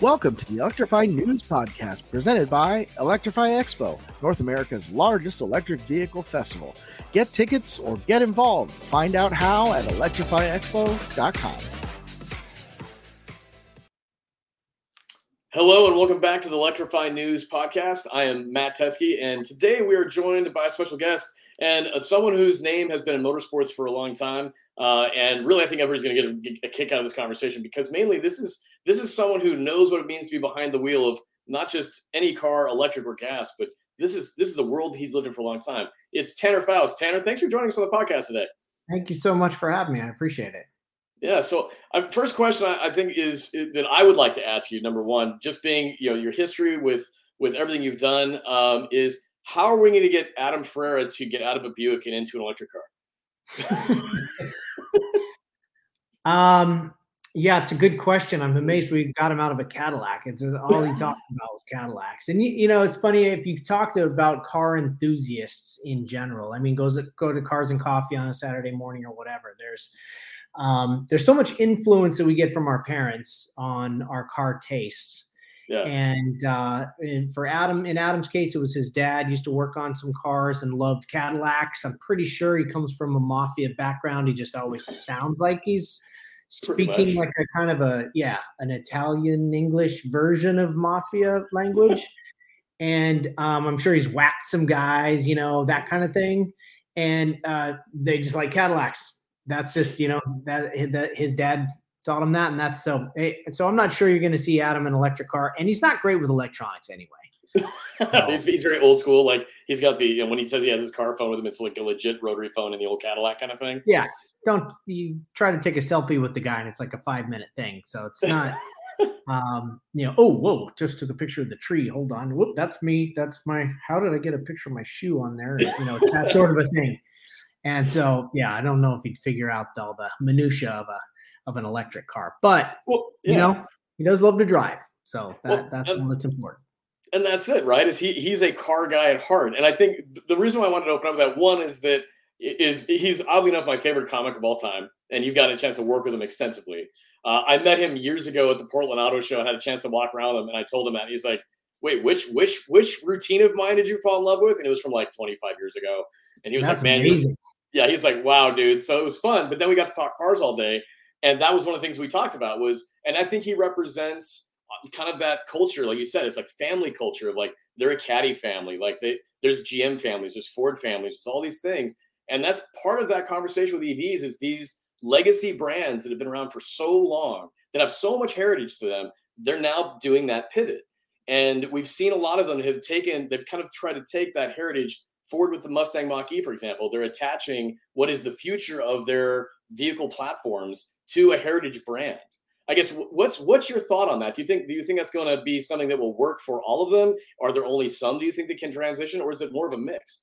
Welcome to the Electrify News Podcast presented by Electrify Expo, North America's largest electric vehicle festival. Get tickets or get involved. Find out how at electrifyexpo.com. Hello and welcome back to the Electrify News Podcast. I am Matt Teske, and today we are joined by a special guest and uh, someone whose name has been in motorsports for a long time. Uh, and really, I think everybody's going to get a, kick out of this conversation because mainly this is this is someone who knows what it means to be behind the wheel of not just any car, electric or gas, but this is this is the world he's lived in for a long time. It's Tanner Foust. Tanner, thanks for joining us on the podcast today. Thank you so much for having me. I appreciate it. Yeah. So, uh, first question I, I think is, is, that I would like to ask you. Number one, just being you know your history with with everything you've done um, is how are we going to get Adam Ferrara to get out of a Buick and into an electric car? um, yeah, it's a good question. I'm amazed we got him out of a Cadillac. It's all he talked about was Cadillacs. And you, you, know, it's funny if you talk to about car enthusiasts in general. I mean, goes go to Cars and Coffee on a Saturday morning or whatever. There's um, there's so much influence that we get from our parents on our car tastes. Yeah. And, uh, and for Adam, in Adam's case, it was his dad used to work on some cars and loved Cadillacs. I'm pretty sure he comes from a mafia background. He just always sounds like he's speaking like a kind of a yeah an italian english version of mafia language. And um, i'm sure he's whacked some guys you know that kind of thing. And uh, they just like cadillacs. That's just you know that, that his dad taught him that and that's so so i'm not sure you're going to see adam in an electric car and he's not great with electronics anyway. He's, he's, very old school. Like he's got the you know, when he says he has his car phone with him, it's like a legit rotary phone in the old Cadillac kind of thing. Yeah, don't you try to take a selfie with the guy and it's like a five minute thing. So it's not um, you know, oh whoa, just took a picture of the tree. Hold on. Whoop, that's me. That's my how did I get a picture of my shoe on there? You know, that sort of a thing. And so yeah, I don't know if he'd figure out all the minutia of a of an electric car. But well, yeah. you know, he does love to drive. So that, well, that's all that's important and that's it, right? Is he he's a car guy at heart, and I think the reason why I wanted to open up that one is that is he's oddly enough my favorite comic of all time, and you've got a chance to work with him extensively. Uh, I met him years ago at the Portland Auto Show. I had a chance to walk around him, and I told him that he's like, "Wait, which which which routine of mine did you fall in love with?" And it was from like 25 years ago, and he was That's like, "Man, yeah." He's like, "Wow, dude." So it was fun, but then we got to talk cars all day, and that was one of the things we talked about was, and I think he represents uh, kind of that culture, like you said, it's like family culture of like they're a caddy family, like they there's GM families, there's Ford families, there's all these things and that's part of that conversation with EVs is these legacy brands that have been around for so long that have so much heritage to them. They're now doing that pivot. And we've seen a lot of them have taken, they've kind of tried to take that heritage forward with the Mustang Mach E, for example. They're attaching what is the future of their vehicle platforms to a heritage brand. I guess what's what's your thought on that? Do you think do you think that's going to be something that will work for all of them? Are there only some do you think that can transition, or is it more of a mix?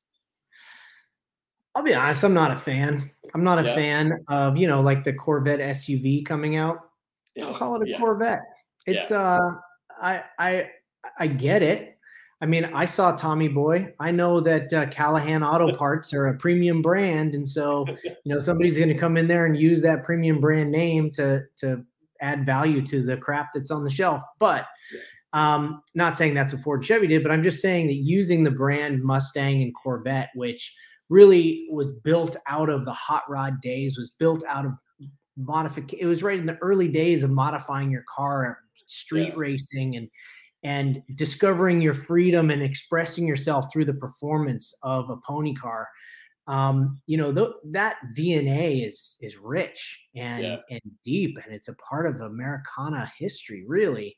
I'll be honest, I'm not a fan. I'm not a yeah. fan of, you know, like the Corvette SUV coming out. I'll call it a yeah. Corvette. It's yeah. uh I I I get it. I mean, I saw Tommy Boy. I know that uh, Callahan Auto Parts are a premium brand, and so you know somebody's going to come in there and use that premium brand name to to add value to the crap that's on the shelf. But um, not saying that's what Ford Chevy did, but I'm just saying that using the brand Mustang and Corvette, which really was built out of the hot rod days, was built out of modification. It was right in the early days of modifying your car, street yeah. racing, and and discovering your freedom and expressing yourself through the performance of a pony car. Um, you know th- that DNA is is rich and yeah. and deep, and it's a part of Americana history, really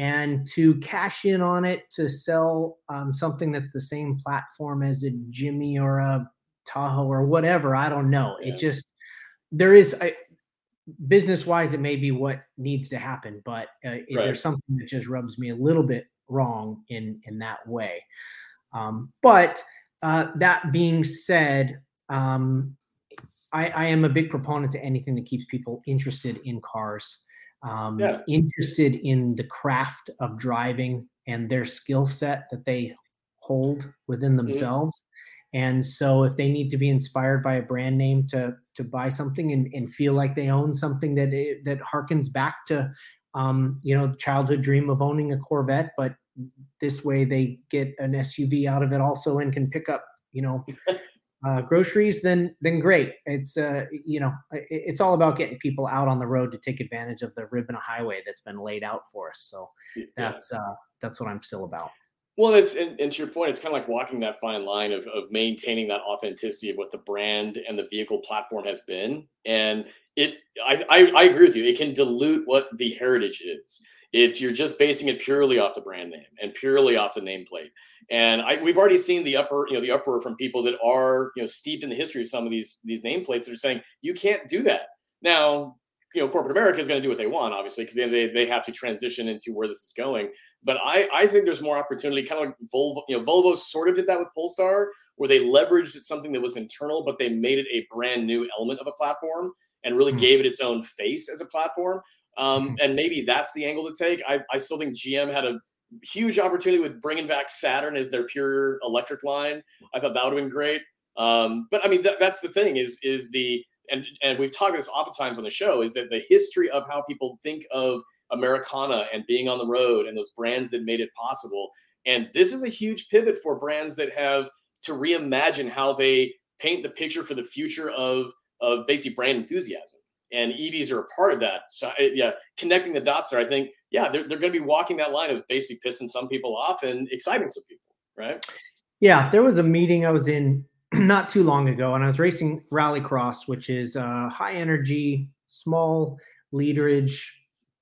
and to cash in on it to sell um, something that's the same platform as a Jimmy or a Tahoe or whatever. I don't know. Yeah. It just there is a business wise, it may be what needs to happen, but uh, right. there's something that just rubs me a little bit wrong in in that way. Um, but uh, that being said, um, I, I am a big proponent to anything that keeps people interested in cars um, yeah. interested in the craft of driving and their skill set that they hold within mm-hmm. themselves. And so if they need to be inspired by a brand name to to buy something and, and feel like they own something that it, that harkens back to um, you know, childhood dream of owning a Corvette, but this way they get an SUV out of it also and can pick up, you know, uh, groceries, then then great. It's uh, you know, it, it's all about getting people out on the road to take advantage of the ribbon of highway that's been laid out for us. So that's yeah. uh, that's what I'm still about. Well, it's and, and, to your point, it's kind of like walking that fine line of, of maintaining that authenticity of what the brand and the vehicle platform has been. And it, I, I, I agree with you. It can dilute what the heritage is. It's you're just basing it purely off the brand name and purely off the nameplate. And I, we've already seen the upper, you know, the uproar from people that are, you know, steeped in the history of some of these these nameplates that are saying you can't do that. Now, you know, corporate America is going to do what they want, obviously, because the end of the day, they have to transition into where this is going. But I, I think there's more opportunity, kind of like Volvo, you know, Volvo sort of did that with Polestar, where they leveraged something that was internal, but they made it a brand new element of a platform and really mm-hmm. gave it its own face as a platform. Um, mm-hmm. And maybe that's the angle to take. I, I still think GM had a huge opportunity with bringing back Saturn as their pure electric line. I thought that would have been great. Um, but I mean, th- that's the thing is is the and and we've talked this oftentimes on the show is that the history of how people think of Americana and being on the road and those brands that made it possible. And this is a huge pivot for brands that have to reimagine how they paint the picture for the future of of basic brand enthusiasm. And EVs are a part of that. So yeah, connecting the dots there, I think, yeah, they're, they're going to be walking that line of basically pissing some people off and exciting some people, right? Yeah, there was a meeting I was in not too long ago, and I was racing rallycross, which is uh, high energy, small literage,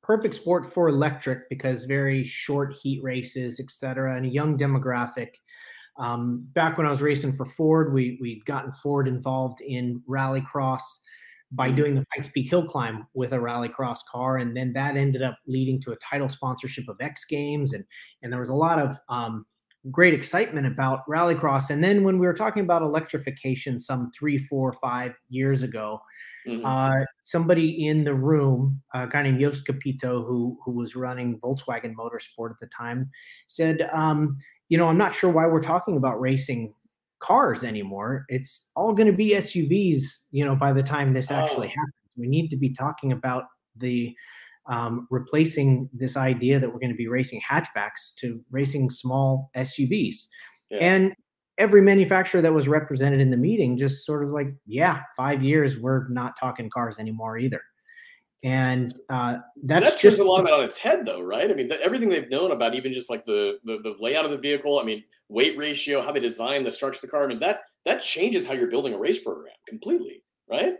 perfect sport for electric because very short heat races, etc., and a young demographic. Um, back when I was racing for Ford, we we'd gotten Ford involved in rallycross by mm-hmm. doing the Pikes Peak Hill Climb with a rallycross car, and then that ended up leading to a title sponsorship of X Games, and and there was a lot of um, great excitement about rallycross. And then when we were talking about electrification some three, four, five years ago, mm-hmm. uh, somebody in the room, a guy named Jost Capito, who who was running Volkswagen Motorsport at the time, said, um, "You know, I'm not sure why we're talking about racing." Cars anymore it's all going to be suvs you know by the time this actually oh. happens we need to be talking about the um, replacing this idea that we're going to be racing hatchbacks to racing small SUVs. Yeah. And every manufacturer that was represented in the meeting just sort of like, yeah, five years, we're not talking cars anymore either. And uh, that's that turns a lot of it on its head, though, right? I mean, the, everything they've known about even just like the, the the layout of the vehicle, I mean, weight ratio, how they design the structure of the car, I mean, that that changes how you're building a race program completely, right?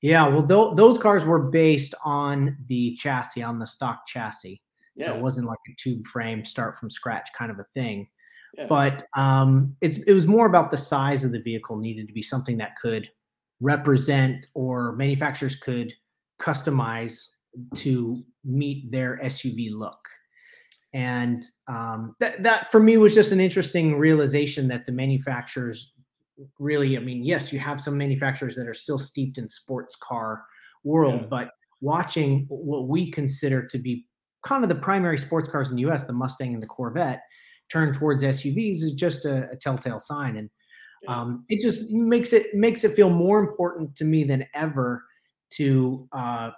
Yeah, well, th- those cars were based on the chassis, on the stock chassis. Yeah. So it wasn't like a tube frame, start from scratch kind of a thing. Yeah. But um, it's it was more about the size of the vehicle needed to be something that could represent or manufacturers could customize to meet their SUV look. And um, that that for me was just an interesting realization that the manufacturers really, I mean, yes, you have some manufacturers that are still steeped in sports car world, yeah. but watching what we consider to be kind of the primary sports cars in the US, the Mustang and the Corvette, turn towards SUVs is just a, a telltale sign. And um, it just makes it makes it feel more important to me than ever to, uh,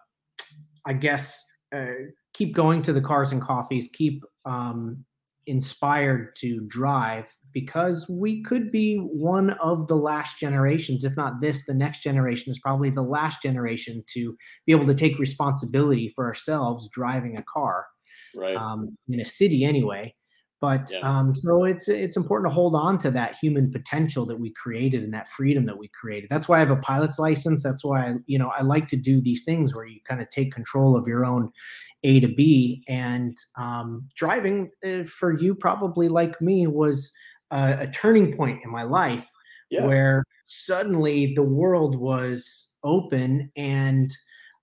I guess, uh, keep going to the cars and coffees, keep um, inspired to drive because we could be one of the last generations, if not this, the next generation is probably the last generation to be able to take responsibility for ourselves driving a car, right? Um, in a city anyway. But yeah. um, so it's it's important to hold on to that human potential that we created and that freedom that we created. That's why I have a pilot's license. That's why I, you know I like to do these things where you kind of take control of your own A to B. And um, driving uh, for you, probably like me, was a, a turning point in my life yeah. where suddenly the world was open and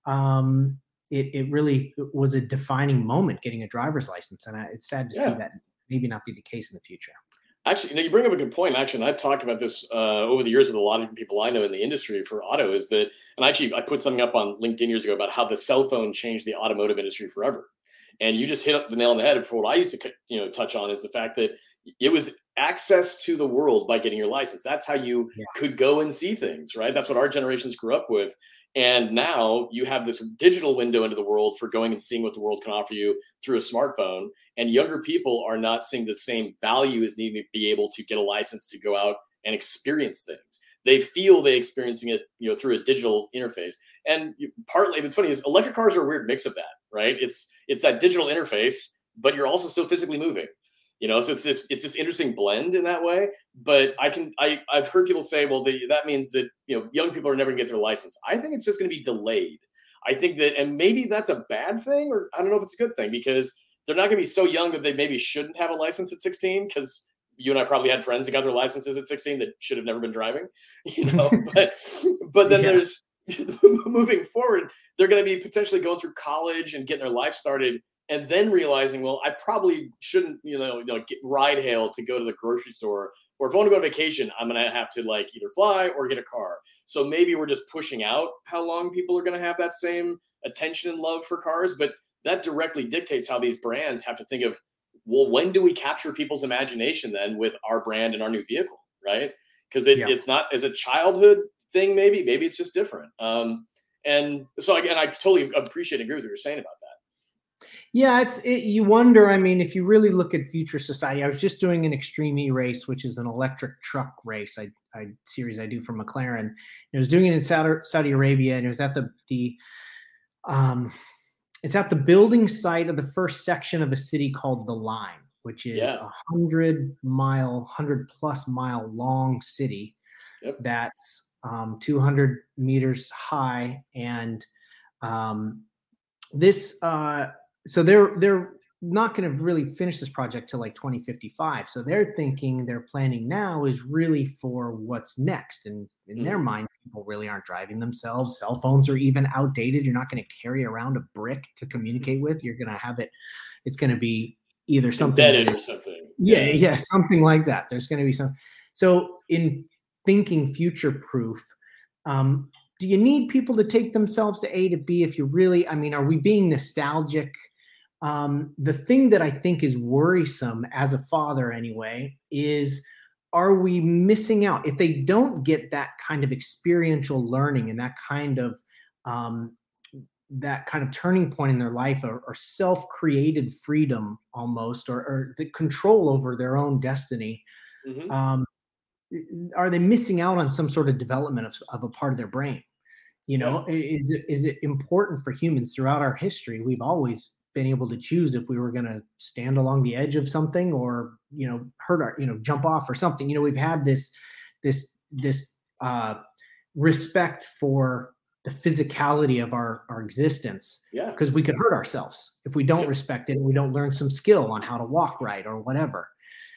um, it, it really was a defining moment getting a driver's license. And I, it's sad to yeah. see that maybe not be the case in the future. Actually, you, know, you bring up a good point. Actually, and I've talked about this uh, over the years with a lot of people I know in the industry for auto. Is that, and actually, I put something up on LinkedIn years ago about how the cell phone changed the automotive industry forever. And you just hit up the nail on the head for what I used to, you know, touch on is the fact that it was access to the world by getting your license. That's how you yeah. could go and see things, right? That's what our generations grew up with. And now you have this digital window into the world for going and seeing what the world can offer you through a smartphone. And younger people are not seeing the same value as needing to be able to get a license to go out and experience things. They feel they experiencing it, you know, through a digital interface. And partly, what's funny is electric cars are a weird mix of that, right? It's it's that digital interface, but you're also still physically moving you know so it's this it's this interesting blend in that way but i can i i've heard people say well the, that means that you know young people are never going to get their license i think it's just going to be delayed i think that and maybe that's a bad thing or i don't know if it's a good thing because they're not going to be so young that they maybe shouldn't have a license at 16 because you and I probably had friends that got their licenses at 16 that should have never been driving, you know. but but then yeah. there's moving forward, they're going to be potentially going through college and getting their life started and then realizing, well, I probably shouldn't, you know, you know, get ride hail to go to the grocery store, or if I want to go on vacation, I'm gonna have to like either fly or get a car. So maybe we're just pushing out how long people are gonna have that same attention and love for cars, but that directly dictates how these brands have to think of, well, when do we capture people's imagination then with our brand and our new vehicle, right? Because it, yeah. it's not as a childhood thing, maybe, maybe it's just different. Um, and so again, I totally appreciate and agree with what you're saying about. Yeah, it's it, you wonder. I mean, if you really look at future society, I was just doing an Extreme E race, which is an electric truck race. I, I series I do for McLaren. And I was doing it in Saudi, Saudi Arabia, and it was at the the um, it's at the building site of the first section of a city called the Line, which is a yeah. hundred mile, hundred plus mile long city yep. that's um, 200 meters high, and um, this uh, so they're they're not going to really finish this project till like 2055 so they're thinking their planning now is really for what's next. And in mm-hmm. their mind people really aren't driving themselves. Cell phones are even outdated. You're not going to carry around a brick to communicate with. You're going to have it it's going to be either something embedded or something. Yeah yeah. something like that. There's going to be some so in thinking future proof um, do you need people to take themselves to A to B if you really, I mean, are we being nostalgic? Um, the thing that I think is worrisome as a father, anyway, is are we missing out if they don't get that kind of experiential learning and that kind of um, that kind of turning point in their life or, or self-created freedom almost or, or, the control over their own destiny mm-hmm. um, are they missing out on some sort of development of, of a part of their brain you know, yeah. is it is it important for humans throughout our history? We've always been able to choose if we were going to stand along the edge of something or you know hurt our you know jump off or something. You know, we've had this this this uh, respect for the physicality of our our existence yeah because we could hurt ourselves if we don't yeah. respect it and we don't learn some skill on how to walk right or whatever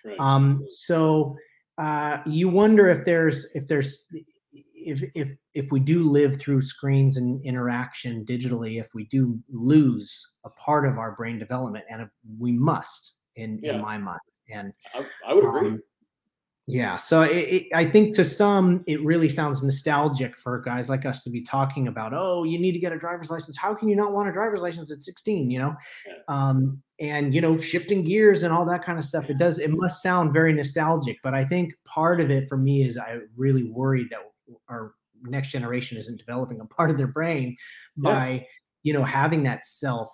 right. um so uh you wonder if there's if there's if if if we do live through screens and interaction digitally, if we do lose a part of our brain development, and we must, in yeah. in my mind, and I, I would agree. Um, yeah, so it, it, I think to some it really sounds nostalgic for guys like us to be talking about. Oh, you need to get a driver's license. How can you not want a driver's license at 16? You know, yeah. um, and you know, shifting gears and all that kind of stuff. It does. It must sound very nostalgic, but I think part of it for me is I really worried that our next generation isn't developing a part of their brain by yeah. you know having that self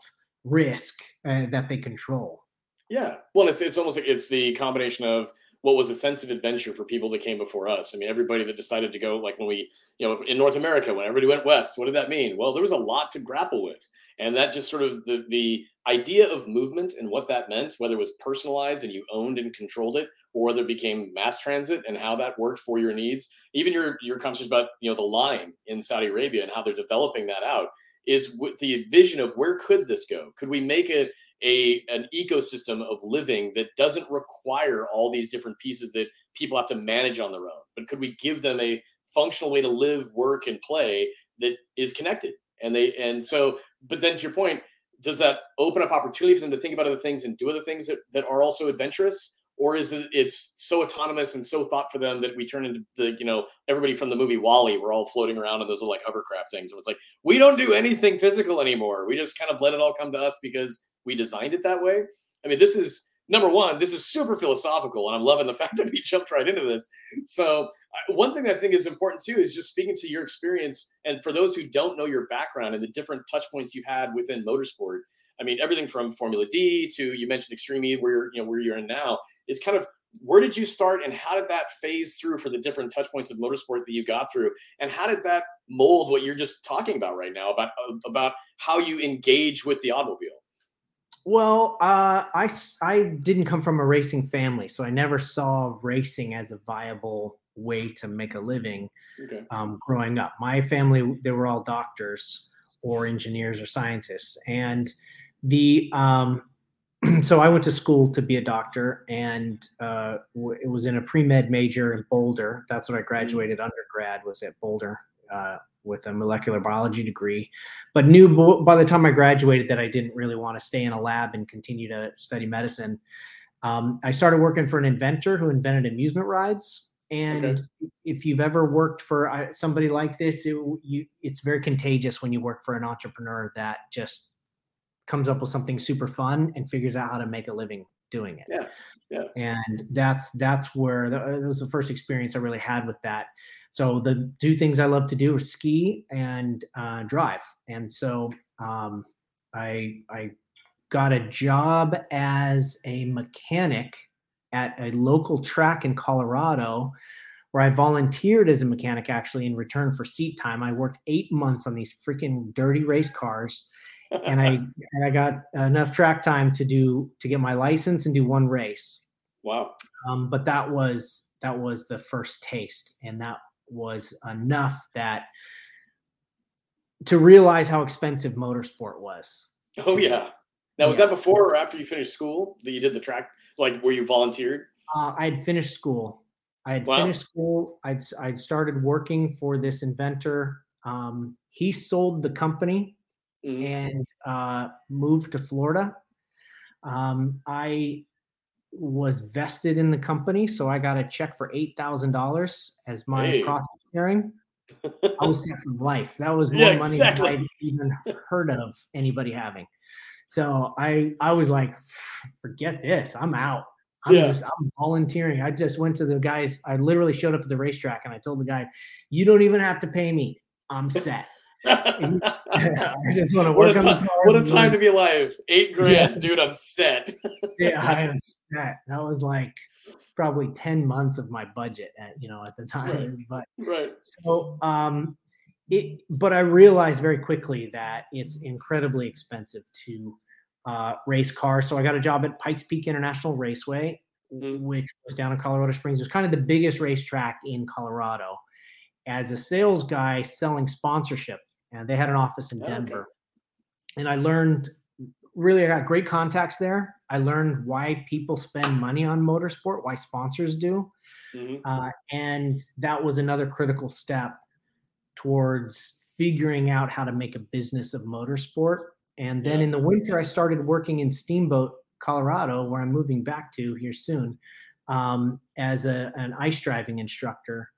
risk uh, that they control yeah well it's it's almost like it's the combination of what was a sense of adventure for people that came before us. I mean, everybody that decided to go, like when we, you know, in North America, when everybody went west, what did that mean? Well, there was a lot to grapple with, and that just sort of the the idea of movement and what that meant, whether it was personalized and you owned and controlled it, or whether it became mass transit and how that worked for your needs. Even your your conversation about you know the line in Saudi Arabia and how they're developing that out is with the vision of where could this go? Could we make it a an ecosystem of living that doesn't require all these different pieces that people have to manage on their own but could we give them a functional way to live work and play that is connected and they and so but then to your point does that open up opportunity for them to think about other things and do other things that, that are also adventurous or is it it's so autonomous and so thought for them that we turn into the you know everybody from the movie WALL-E we're all floating around in those little like hovercraft things and it's like we don't do anything physical anymore we just kind of let it all come to us because we designed it that way. I mean, this is number one, this is super philosophical, and I'm loving the fact that we jumped right into this. So, one thing I think is important too is just speaking to your experience, and for those who don't know your background and the different touch points you had within motorsport. I mean, everything from Formula D to you mentioned Extreme E, where you're, you know where you're in now, is kind of where did you start and how did that phase through for the different touch points of motorsport that you got through and how did that mold what you're just talking about right now about about how you engage with the automobile well, uh, I I didn't come from a racing family, so I never saw racing as a viable way to make a living. Okay. Um, growing up, my family they were all doctors or engineers or scientists, and the um, so I went to school to be a doctor, and uh, it was in a pre med major in Boulder. That's what I mm. graduated mm-hmm. undergrad was at Boulder. Uh, with a molecular biology degree, but knew by the time I graduated that I didn't really want to stay in a lab and continue to study medicine. Um, I started working for an inventor who invented amusement rides. And okay. if you've ever worked for somebody like this, it, you, it's very contagious when you work for an entrepreneur that just comes up with something super fun and figures out how to make a living doing it. Yeah. Yeah. And that's that's where the, that was the first experience I really had with that. So the two things I love to do are ski and uh, drive. And so um, I I got a job as a mechanic at a local track in Colorado where I volunteered as a mechanic actually in return for seat time. I worked eight months on these freaking dirty race cars. And I and I got enough track time to do to get my license and do one race. Wow. Um, but that was that was the first taste, and that was enough that to realize how expensive motorsport was. Oh yeah. Now was yeah. that before or after you finished school that you did the track like where you volunteered? Uh, I had finished school. I had wow. finished school. I'd I'd started working for this inventor. Um, he sold the company mm-hmm. and uh, moved to Florida. Um, I was vested in the company, so I got a check for eight thousand dollars as my hey. profit sharing. I was set for life. That was more yeah, money exactly. than I even heard of anybody having. So I I was like, forget this. I'm out. I'm yeah. just I'm volunteering. I just went to the guys. I literally showed up at the racetrack and I told the guy, "You don't even have to pay me. I'm set." I just want to work what a on the car. What a time to be alive. Eight grand, yeah. dude. I'm set. yeah, I am set. That was like probably 10 months of my budget at you know at the time. Right. But right. So um it but I realized very quickly that it's incredibly expensive to uh, race cars. So I got a job at Pikes Peak International Raceway, mm-hmm. which was down in Colorado Springs. It was kind of the biggest racetrack in Colorado. As a sales guy selling sponsorship and they had an office in Denver. Okay. And I learned really, I got great contacts there. I learned why people spend money on motorsport, why sponsors do. Mm-hmm. Uh, and that was another critical step towards figuring out how to make a business of motorsport. And then yeah. in the winter, I started working in Steamboat, Colorado, where I'm moving back to here soon, um, as a, an ice driving instructor.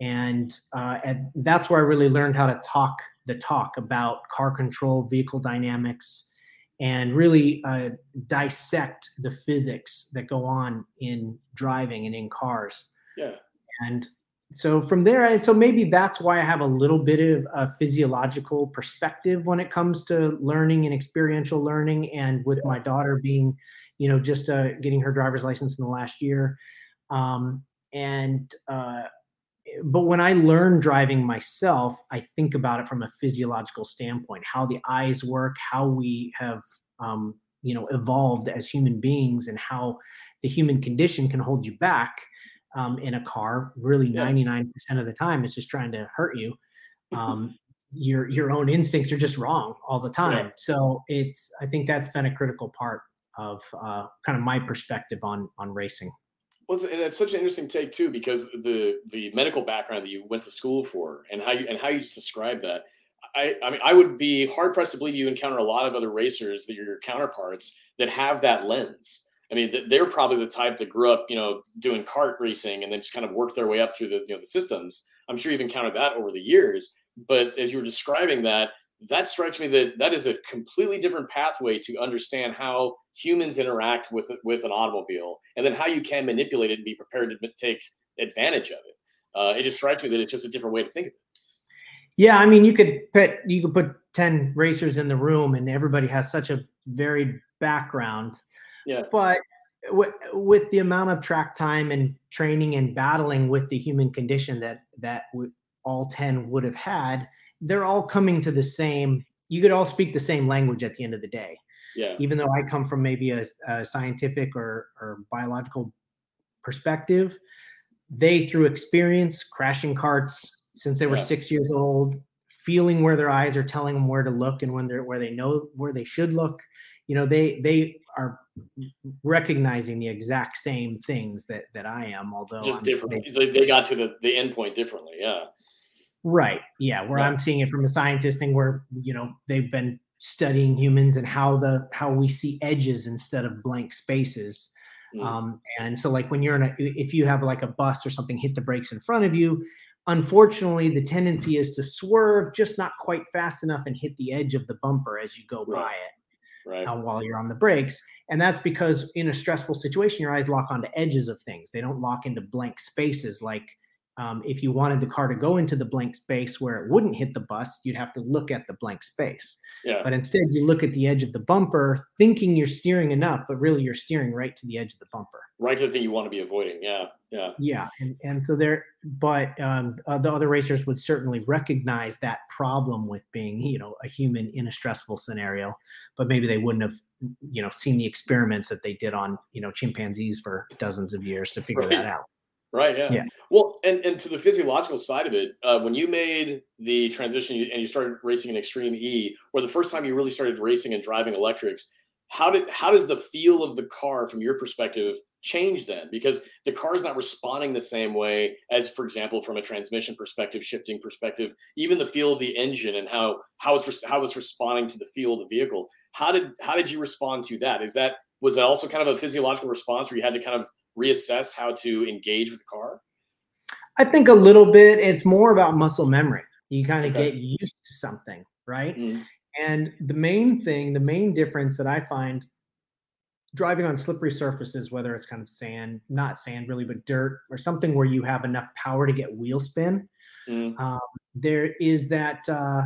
And, uh, and that's where I really learned how to talk the talk about car control, vehicle dynamics, and really uh, dissect the physics that go on in driving and in cars. Yeah. And so from there, and so maybe that's why I have a little bit of a physiological perspective when it comes to learning and experiential learning. And with my daughter being, you know, just uh, getting her driver's license in the last year, um, and uh, but when I learn driving myself, I think about it from a physiological standpoint, how the eyes work, how we have, um, you know, evolved as human beings, and how the human condition can hold you back um, in a car. Really, ninety nine percent of the time, it's just trying to hurt you. Um, your your own instincts are just wrong all the time. Yeah. So it's I think that's been a critical part of uh, kind of my perspective on on racing. Well, and that's such an interesting take too, because the the medical background that you went to school for, and how you and how you describe that. I, I mean, I would be hard pressed to believe you encounter a lot of other racers that are your counterparts that have that lens. I mean, they're probably the type that grew up, you know, doing kart racing and then just kind of worked their way up through the, you know, the systems. I'm sure you've encountered that over the years. But as you were describing that, that strikes me that that is a completely different pathway to understand how humans interact with with an automobile, and then how you can manipulate it and be prepared to take advantage of it. Uh, it just strikes me that it's just a different way to think of it. Yeah, I mean, you could put you could put ten racers in the room, and everybody has such a varied background. Yeah, but with, with the amount of track time and training and battling with the human condition that that all 10 would have had they're all coming to the same you could all speak the same language at the end of the day yeah even though i come from maybe a, a scientific or, or biological perspective they through experience crashing carts since they were yeah. six years old feeling where their eyes are telling them where to look and when they're where they know where they should look you know they they are recognizing the exact same things that that i am although just different they got to the the end point differently yeah right yeah where yeah. i'm seeing it from a scientist thing where you know they've been studying humans and how the how we see edges instead of blank spaces mm. um, and so like when you're in a if you have like a bus or something hit the brakes in front of you unfortunately the tendency is to swerve just not quite fast enough and hit the edge of the bumper as you go right. by it right. uh, while you're on the brakes and that's because in a stressful situation your eyes lock onto edges of things they don't lock into blank spaces like um, if you wanted the car to go into the blank space where it wouldn't hit the bus, you'd have to look at the blank space. Yeah. But instead, you look at the edge of the bumper, thinking you're steering enough, but really you're steering right to the edge of the bumper. Right to the thing you want to be avoiding. Yeah. Yeah. Yeah. And, and so there, but um, uh, the other racers would certainly recognize that problem with being, you know, a human in a stressful scenario, but maybe they wouldn't have, you know, seen the experiments that they did on, you know, chimpanzees for dozens of years to figure right. that out. Right. Yeah. yeah. Well, and, and to the physiological side of it, uh, when you made the transition and you started racing in Extreme E, or the first time you really started racing and driving electrics, how did how does the feel of the car from your perspective change then? Because the car is not responding the same way as, for example, from a transmission perspective, shifting perspective, even the feel of the engine and how how it's how it's responding to the feel of the vehicle. How did how did you respond to that? Is that was that also kind of a physiological response where you had to kind of reassess how to engage with the car? I think a little bit. It's more about muscle memory. You kind of okay. get used to something, right? Mm-hmm. And the main thing, the main difference that I find driving on slippery surfaces, whether it's kind of sand, not sand really, but dirt or something where you have enough power to get wheel spin, mm. um, there is that uh,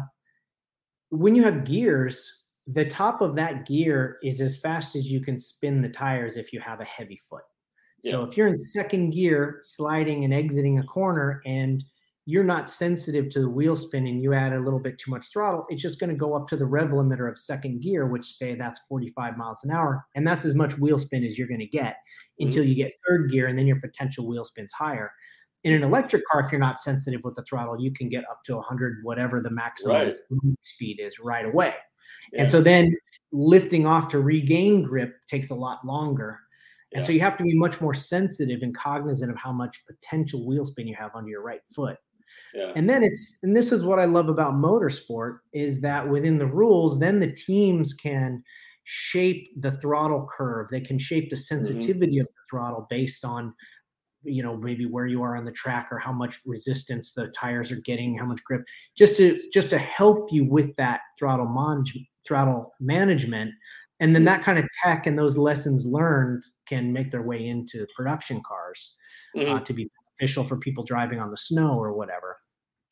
when you have gears, the top of that gear is as fast as you can spin the tires if you have a heavy foot. So if you're in second gear, sliding and exiting a corner, and you're not sensitive to the wheel spin and you add a little bit too much throttle, it's just going to go up to the rev limiter of second gear, which say that's 45 miles an hour. And that's as much wheel spin as you're going to get mm-hmm. until you get third gear, and then your potential wheel spin's higher. In an electric car, if you're not sensitive with the throttle, you can get up to 100, whatever the maximum right. speed is right away. Yeah. And so then lifting off to regain grip takes a lot longer and yeah. so you have to be much more sensitive and cognizant of how much potential wheel spin you have under your right foot. Yeah. And then it's and this is what I love about motorsport is that within the rules, then the teams can shape the throttle curve. They can shape the mm-hmm. sensitivity mm-hmm. of the throttle based on you know maybe where you are on the track or how much resistance the tires are getting how much grip just to just to help you with that throttle mon- throttle management and then that kind of tech and those lessons learned can make their way into production cars uh, mm-hmm. uh, to be beneficial for people driving on the snow or whatever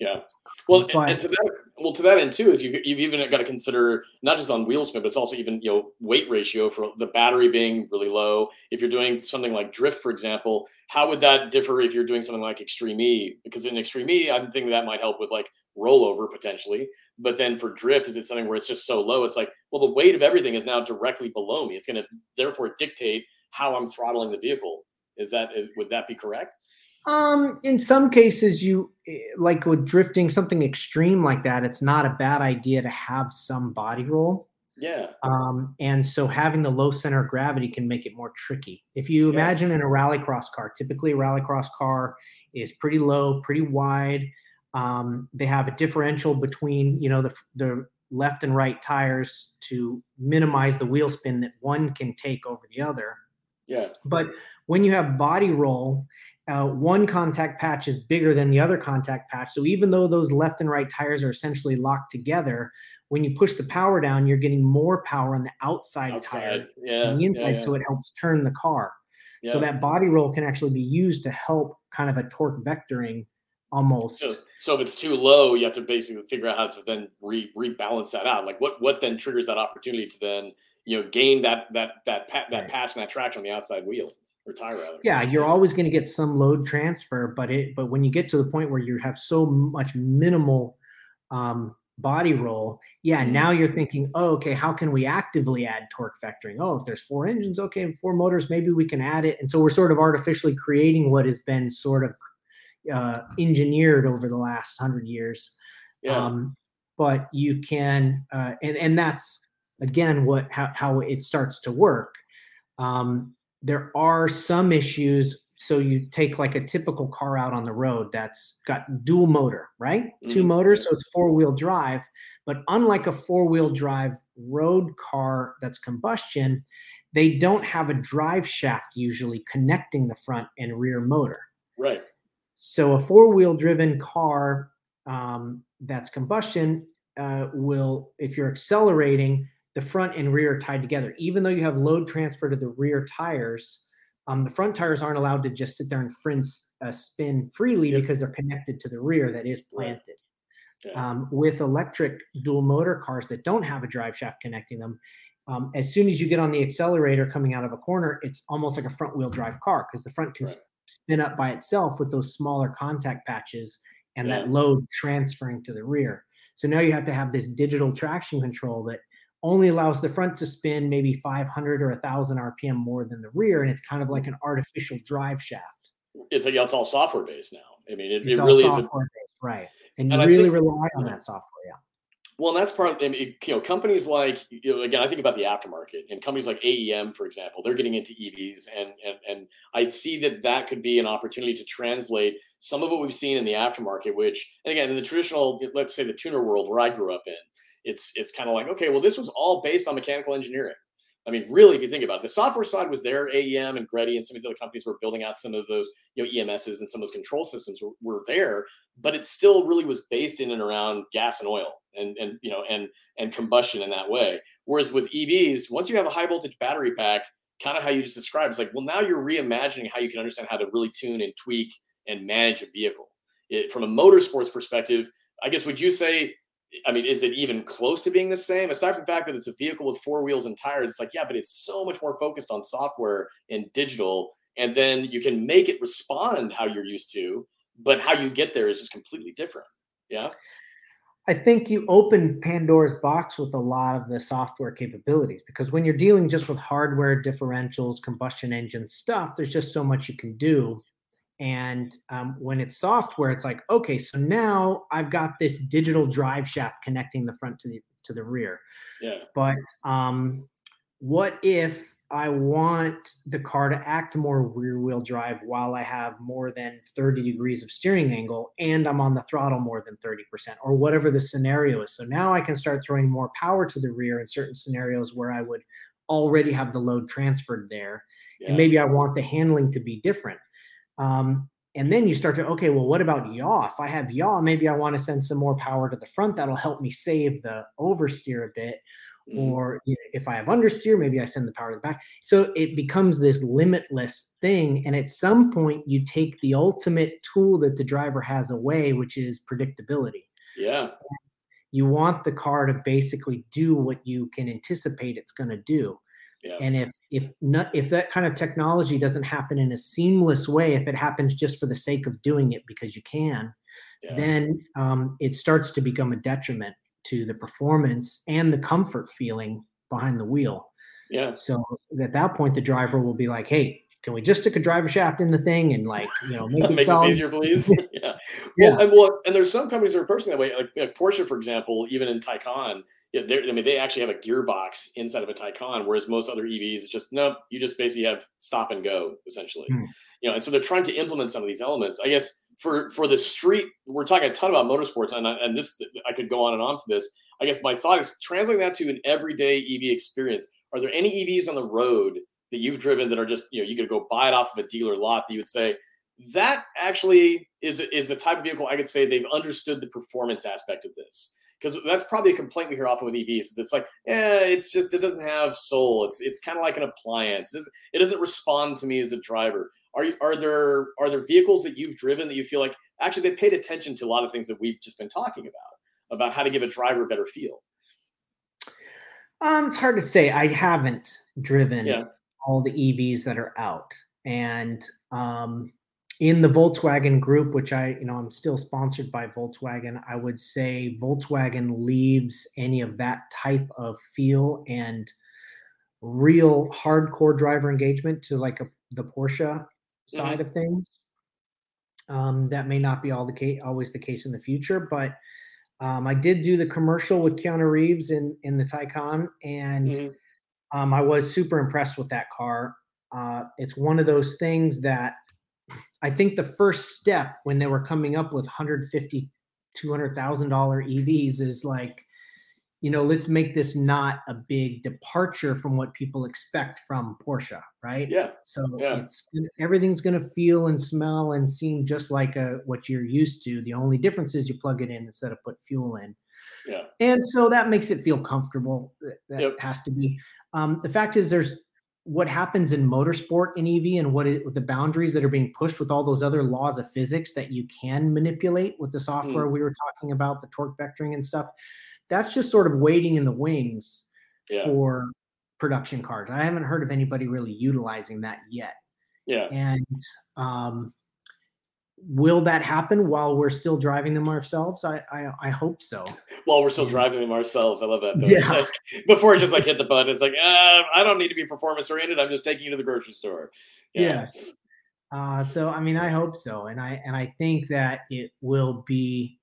yeah well but, and, to that well to that end too is you, you've even got to consider not just on wheel spin but it's also even you know weight ratio for the battery being really low if you're doing something like drift for example how would that differ if you're doing something like extreme e because in extreme e i'm thinking that might help with like rollover potentially. But then for drift, is it something where it's just so low? It's like, well, the weight of everything is now directly below me. It's going to therefore dictate how I'm throttling the vehicle. Is that would that be correct? Um, in some cases, you eh, like with drifting, something extreme like that. It's not a bad idea to have some body roll. Yeah. Um, and so having the low center of gravity can make it more tricky. If you yeah. imagine in a rallycross car, typically a rallycross car is pretty low, pretty wide. Um, they have a differential between you know the the left and right tires to minimize the wheel spin that one can take over the other. Yeah. But when you have body roll, uh, one contact patch is bigger than the other contact patch. So even though those left and right tires are essentially locked together, when you push the power down, you're getting more power on the outside, outside. tire yeah, than the inside, yeah, yeah. so it helps turn the car. So that body roll can actually be used to help kind of a torque vectoring almost. So, so if it's too low, you have to basically figure out how to then re, rebalance that out. Like what what then triggers that opportunity to then you know gain that that that that right. patch and that traction on the outside wheel or rather. Yeah, you're always going to get some load transfer, but it but when you get to the point where you have so much minimal um, body roll, yeah, mm-hmm. now you're thinking, oh, okay, how can we actively add torque vectoring? Oh, if there's four engines, okay, and four motors, maybe we can add it. And so we're sort of artificially creating what has been sort of uh, engineered over the last hundred years. Yeah. Um, but you can, uh, and and that's again what how how it starts to work. Um, there are some issues. So you take like a typical car out on the road that's got dual motor, right? Mm-hmm. Two motors, so it's four wheel drive. But unlike a four wheel drive road car that's combustion, they don't have a drive shaft usually connecting the front and rear motor. Right. So a four wheel driven car um, that's combustion uh, will, if you're accelerating, the front and rear are tied together. Even though you have load transfer to the rear tires, um, the front tires aren't allowed to just sit there and uh, spin freely yep. because they're connected to the rear that is planted. Yeah. Um, with electric dual motor cars that don't have a drive shaft connecting them, um, as soon as you get on the accelerator coming out of a corner, it's almost like a front wheel drive car because the front can right spin up by itself with those smaller contact patches and yeah. that load transferring to the rear. So now you have to have this digital traction control that only allows the front to spin maybe 500 or 1000 rpm more than the rear and it's kind of like an artificial drive shaft. It's like it's all software based now. I mean it, it really is a, right. And, and you really think, rely on that software yeah. Well, and that's part of I mean, you know companies like you know, again I think about the aftermarket and companies like AEM for example they're getting into EVs and and and I see that that could be an opportunity to translate some of what we've seen in the aftermarket which and again in the traditional let's say the tuner world where I grew up in it's it's kind of like okay well this was all based on mechanical engineering I mean, really, if you think about it, the software side was there. AEM and GReddy and some of these other companies were building out some of those, you know, EMSs and some of those control systems were, were there, but it still really was based in and around gas and oil and and you know and and combustion in that way. Whereas with EVs, once you have a high voltage battery pack, kind of how you just described, it's like, well, now you're reimagining how you can understand how to really tune and tweak and manage a vehicle. It, from a motorsports perspective, I guess would you say I mean, is it even close to being the same? Aside from the fact that it's a vehicle with four wheels and tires, it's like, yeah, but it's so much more focused on software and digital. And then you can make it respond how you're used to, but how you get there is just completely different. Yeah. I think you open Pandora's box with a lot of the software capabilities because when you're dealing just with hardware differentials, combustion engine stuff, there's just so much you can do and um, when it's software, it's like, okay, so now I've got this digital drive shaft connecting the front to the to the rear. Yeah. But um, what if I want the car to act more rear wheel drive while I have more than 30 degrees of steering angle and I'm on the throttle more than 30% or whatever the scenario is. So now I can start throwing more power to the rear in certain scenarios where I would already have the load transferred there. Yeah. And maybe I want the handling to be different. Um, and then you start to okay well what about yaw? If i have yaw maybe i want to send some more power to the front that'll help me save the oversteer a bit. Mm-hmm. or you know, if i have understeer maybe i send the power to the back. So it becomes this limitless thing and at some point you take the ultimate tool that the driver has away which is predictability. Yeah. You want the car to basically do what you can anticipate it's going to do yeah. And if if not if that kind of technology doesn't happen in a seamless way, if it happens just for the sake of doing it because you can, yeah. then um, it starts to become a detriment to the performance and the comfort feeling behind the wheel. Yeah. So at that point, the driver will be like, "Hey, can we just stick a driver shaft in the thing and like you know make, make it easier, please?" yeah. yeah. Well, and well, and there's some companies that are approaching that way, like, like Porsche, for example, even in Taycan yeah, I mean, they actually have a gearbox inside of a Taycan, whereas most other EVs, it's just no, you just basically have stop and go essentially. Mm. You know, and so they're trying to implement some of these elements. I guess for for the street, we're talking a ton about motorsports, and I, and this I could go on and on for this. I guess my thought is translating that to an everyday EV experience. Are there any EVs on the road that you've driven that are just you know you could go buy it off of a dealer lot that you would say that actually is is the type of vehicle I could say they've understood the performance aspect of this because that's probably a complaint we hear often with EVs. It's like, yeah, it's just it doesn't have soul. It's it's kind of like an appliance. It doesn't, it doesn't respond to me as a driver. Are you, are there are there vehicles that you've driven that you feel like actually they paid attention to a lot of things that we've just been talking about about how to give a driver a better feel? Um, it's hard to say. I haven't driven yeah. all the EVs that are out, and um, in the Volkswagen group, which I, you know, I'm still sponsored by Volkswagen, I would say Volkswagen leaves any of that type of feel and real hardcore driver engagement to like a, the Porsche side mm-hmm. of things. Um, that may not be all the case, always the case in the future, but um, I did do the commercial with Keanu Reeves in in the Taycan, and mm-hmm. um, I was super impressed with that car. Uh, it's one of those things that I think the first step when they were coming up with 150 200,000 dollar EVs is like you know let's make this not a big departure from what people expect from Porsche right? Yeah. So yeah. it's everything's going to feel and smell and seem just like a, what you're used to. The only difference is you plug it in instead of put fuel in. Yeah. And so that makes it feel comfortable. That yep. has to be. Um, the fact is there's what happens in motorsport in EV and what it, the boundaries that are being pushed with all those other laws of physics that you can manipulate with the software mm. we were talking about, the torque vectoring and stuff. That's just sort of waiting in the wings yeah. for production cars. I haven't heard of anybody really utilizing that yet. Yeah. And um, will that happen while we're still driving them ourselves? I I, I hope so. while we're still driving them ourselves, I love that. Though. Yeah. Like, before just like hit the button, it's like uh, I don't need to be performance oriented. I'm just taking you to the grocery store. Yeah. Yes. Uh, so I mean, I hope so, and I and I think that it will be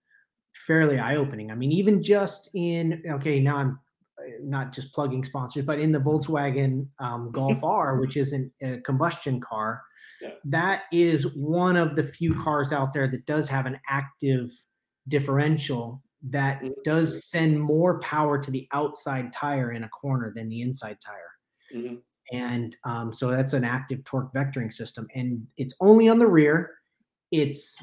fairly eye opening. I mean, even just in okay, now I'm not just plugging sponsors, but in the Volkswagen um, Golf R, which is an, a combustion car, yeah. that is one of the few cars out there that does have an active differential that mm-hmm. does send more power to the outside tire in a corner than the inside tire. Mm-hmm. And um, so that's an active torque vectoring system, and it's only on the rear. It's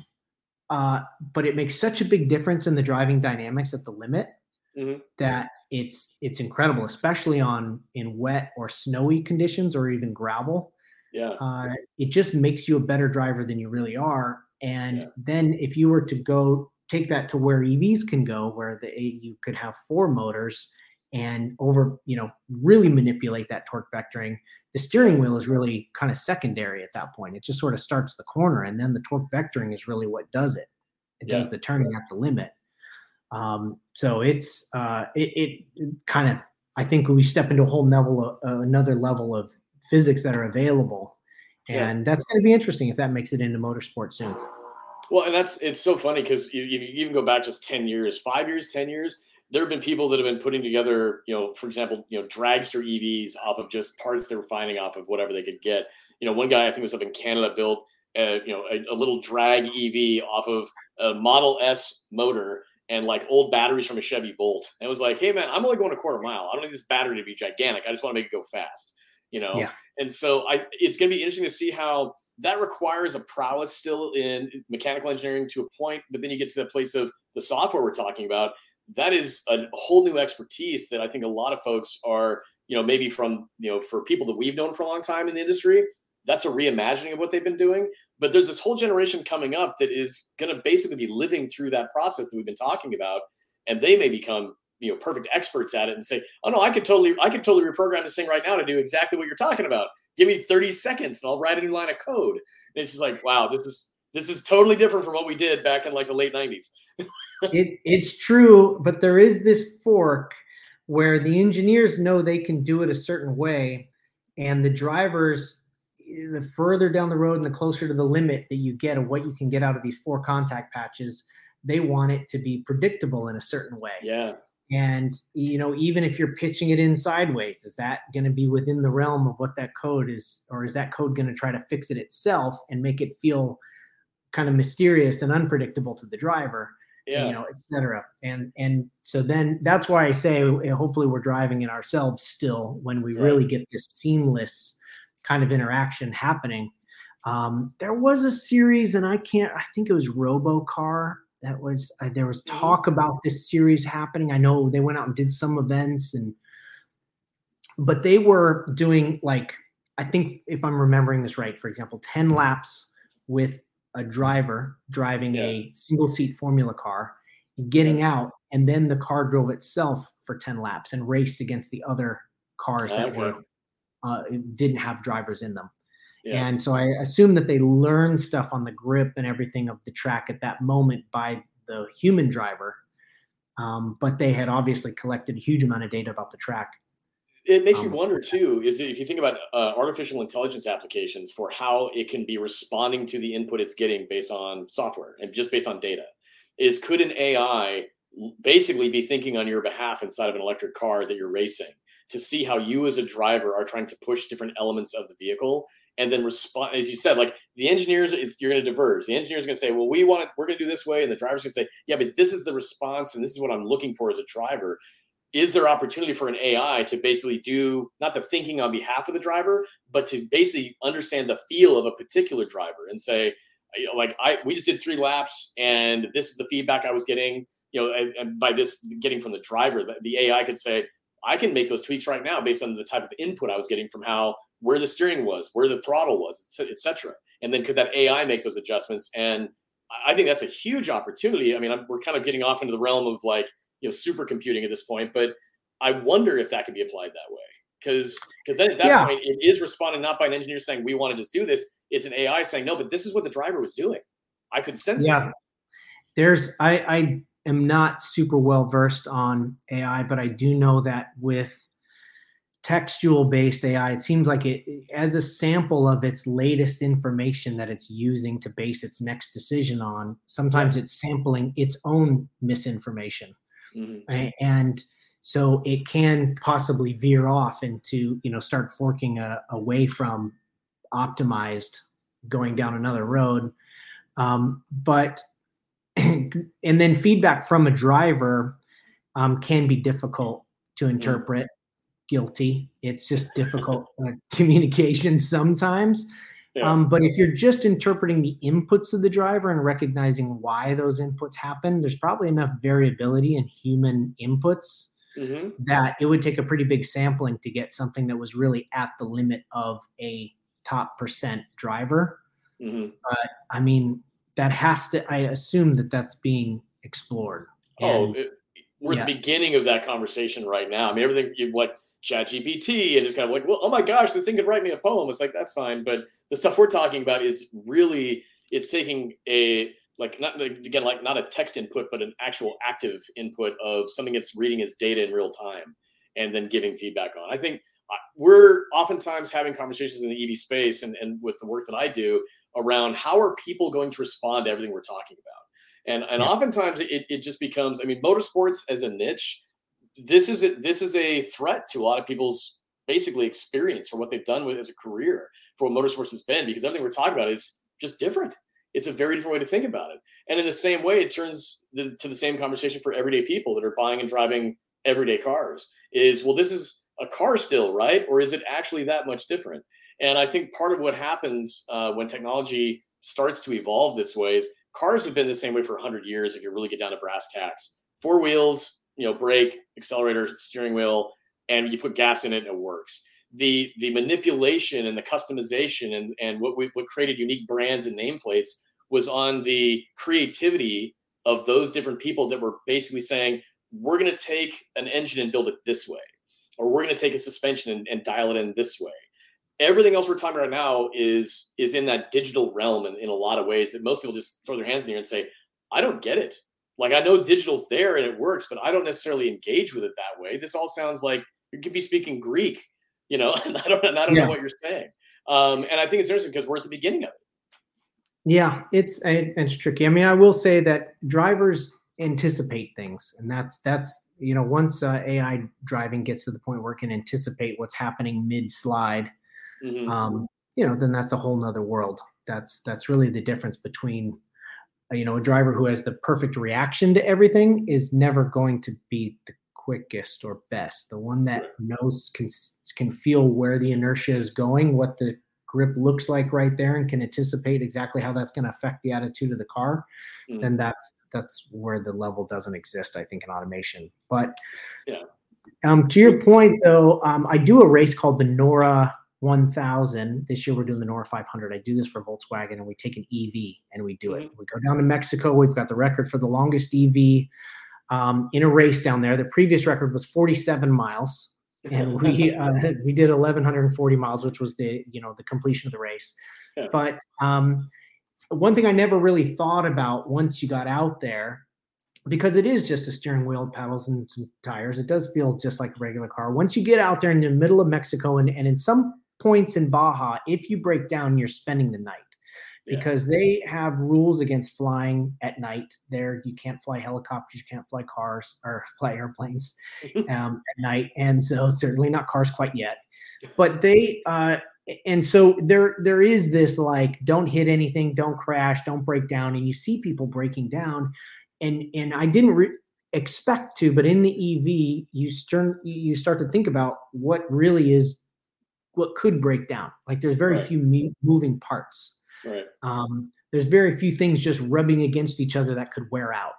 uh, but it makes such a big difference in the driving dynamics at the limit mm-hmm. that it's it's incredible, especially on in wet or snowy conditions or even gravel. Yeah. Uh, it just makes you a better driver than you really are. And yeah. then if you were to go take that to where EVs can go, where the you could have four motors and over, you know, really manipulate that torque vectoring. The steering wheel is really kind of secondary at that point. It just sort of starts the corner, and then the torque vectoring is really what does it. It yeah. does the turning at the limit. Um, so it's uh, it, it, kind of I think we step into a whole level of uh, another level of physics that are available, and yeah. that's going to be interesting if that makes it into motorsport soon. Well, and that's it's so funny because you, you even go back just ten years, five years, ten years. There have been people that have been putting together, you know, for example, you know, dragster EVs off of just parts they were finding off of whatever they could get. You know, one guy I think was up in Canada built, a, you know, a, a little drag EV off of a Model S motor and like old batteries from a Chevy Bolt. And it was like, hey man, I'm only going a quarter mile. I don't need this battery to be gigantic. I just want to make it go fast. You know? Yeah. And so I it's gonna be interesting to see how that requires a prowess still in mechanical engineering to a point, but then you get to the place of the software we're talking about. That is a whole new expertise that I think a lot of folks are, you know, maybe from, you know, for people that we've known for a long time in the industry, that's a reimagining of what they've been doing. But there's this whole generation coming up that is going to basically be living through that process that we've been talking about, and they may become you know perfect experts at it and say, "Oh no, I could totally, I could totally reprogram this thing right now to do exactly what you're talking about. Give me 30 seconds, and I'll write a new line of code." And it's just like, wow, this is this is totally different from what we did back in like the late 90s. it, it's true, but there is this fork where the engineers know they can do it a certain way, and the drivers the further down the road and the closer to the limit that you get of what you can get out of these four contact patches, they want it to be predictable in a certain way. Yeah. And you know, even if you're pitching it in sideways, is that going to be within the realm of what that code is, or is that code going to try to fix it itself and make it feel kind of mysterious and unpredictable to the driver? Yeah. You know, etc. And and so then that's why I say hopefully we're driving it ourselves still when we right. really get this seamless kind of interaction happening. Um, there was a series, and I can't, I think it was Robocar. that was uh, there was mm-hmm. talk about this series happening. I know they went out and did some events and but they were doing like I think if I'm remembering this right, for example, 10 laps with a driver driving yeah. a single seat formula car, getting yeah. out, and then the car drove itself for 10 laps and raced against the other cars that were uh, didn't have drivers in them. Yeah. And so I assume that they learned stuff on the grip and everything of the track at that moment by the human driver. Um, but they had obviously collected a huge amount of data about the track. It makes um, me wonder too. Is if you think about uh, artificial intelligence applications for how it can be responding to the input it's getting based on software and just based on data, is could an AI basically be thinking on your behalf inside of an electric car that you're racing to see how you as a driver are trying to push different elements of the vehicle and then respond as you said like the engineers you're going to diverge. The engineers are going to say well we want it we're going to do this way and the driver's going to say yeah but this is the response and this is what i'm looking for as a driver. Is there opportunity for an ai to basically do not the thinking on behalf of the driver but to basically understand the feel of a particular driver and say you know, like i we just did three laps and this is the feedback i was getting you know and, and by this getting from the driver the ai could say I can make those tweaks right now based on the type of input I was getting from how where the steering was, where the throttle was, etc. And then could that AI make those adjustments? And I think that's a huge opportunity. I mean, I'm, we're kind of getting off into the realm of like you know supercomputing at this point, but I wonder if that could be applied that way because because then at that yeah. point it is responding not by an engineer saying we want to just do this. It's an AI saying no, but this is what the driver was doing. I could sense yeah. it. There's I I am not super well versed on AI, but I do know that with textual based AI, it seems like it as a sample of its latest information that it's using to base its next decision on, sometimes it's sampling its own misinformation. Mm-hmm. And so it can possibly veer off into, you know, start forking a, away from optimized going down another road. Um, but and then feedback from a driver um, can be difficult to interpret. Guilty. It's just difficult uh, communication sometimes. Yeah. Um, but if you're just interpreting the inputs of the driver and recognizing why those inputs happen, there's probably enough variability in human inputs mm-hmm. that it would take a pretty big sampling to get something that was really at the limit of a top percent driver. Mm-hmm. But I mean, that has to i assume that that's being explored. Oh, and, oh it, we're yeah. at the beginning of that conversation right now. I mean everything you like chat gpt and it's kind of like well oh my gosh this thing could write me a poem. It's like that's fine but the stuff we're talking about is really it's taking a like not again like not a text input but an actual active input of something that's reading as data in real time and then giving feedback on. I think uh, we're oftentimes having conversations in the ev space and, and with the work that i do around how are people going to respond to everything we're talking about. And and yeah. oftentimes it, it just becomes, I mean, motorsports as a niche, this is a, this is a threat to a lot of people's basically experience for what they've done with as a career for what motorsports has been because everything we're talking about is just different. It's a very different way to think about it. And in the same way, it turns to the same conversation for everyday people that are buying and driving everyday cars is, well, this is a car still, right? Or is it actually that much different? And I think part of what happens uh, when technology starts to evolve this way is cars have been the same way for 100 years. If you really get down to brass tacks, four wheels, you know, brake, accelerator, steering wheel, and you put gas in it, and it works. The the manipulation and the customization and and what we what created unique brands and nameplates was on the creativity of those different people that were basically saying we're going to take an engine and build it this way or we're going to take a suspension and, and dial it in this way everything else we're talking about now is is in that digital realm in, in a lot of ways that most people just throw their hands in the air and say i don't get it. Like i know digital's there and it works but i don't necessarily engage with it that way. This all sounds like you could be speaking greek you know and i don't, I don't yeah. know what you're saying. Um, and i think it's interesting because we're at the beginning of it. Yeah it's it's tricky. I mean i will say that drivers anticipate things and that's that's you know once uh, ai driving gets to the point where it can anticipate what's happening mid slide mm-hmm. um, you know, then that's a whole nother world. That's that's really the difference between uh, you know a driver who has the perfect reaction to everything is never going to be the quickest or best. The one that knows can can feel where the inertia is going, what the grip looks like right there, and can anticipate exactly how that's going to affect the attitude of the car. Mm-hmm. Then that's that's where the level doesn't exist. I think in automation, but yeah. Um, to your point though, um, I do a race called the NORRA 1000. This year we're doing the NORRA 500. I do this for Volkswagen, and we take an EV and we do it. Mm-hmm. We go down to Mexico. We've got the record for the longest EV um, in a race down there. The previous record was 47 miles, and we uh, we did 1140 miles, which was the you know the completion of the race. Yeah. But um, one thing I never really thought about once you got out there, because it is just a steering wheel, pedals, and some tires. It does feel just like a regular car. Once you get out there in the middle of Mexico and, and in some points in Baja, if you break down, you're spending the night because yeah. they have rules against flying at night. There, you can't fly helicopters, you can't fly cars or fly airplanes um, at night, and so certainly not cars quite yet. But they, uh, and so there, there is this like, don't hit anything, don't crash, don't break down, and you see people breaking down, and and I didn't. Re- expect to but in the ev you start you start to think about what really is what could break down. Like there's very right. few me- moving parts. Right. Um, there's very few things just rubbing against each other that could wear out.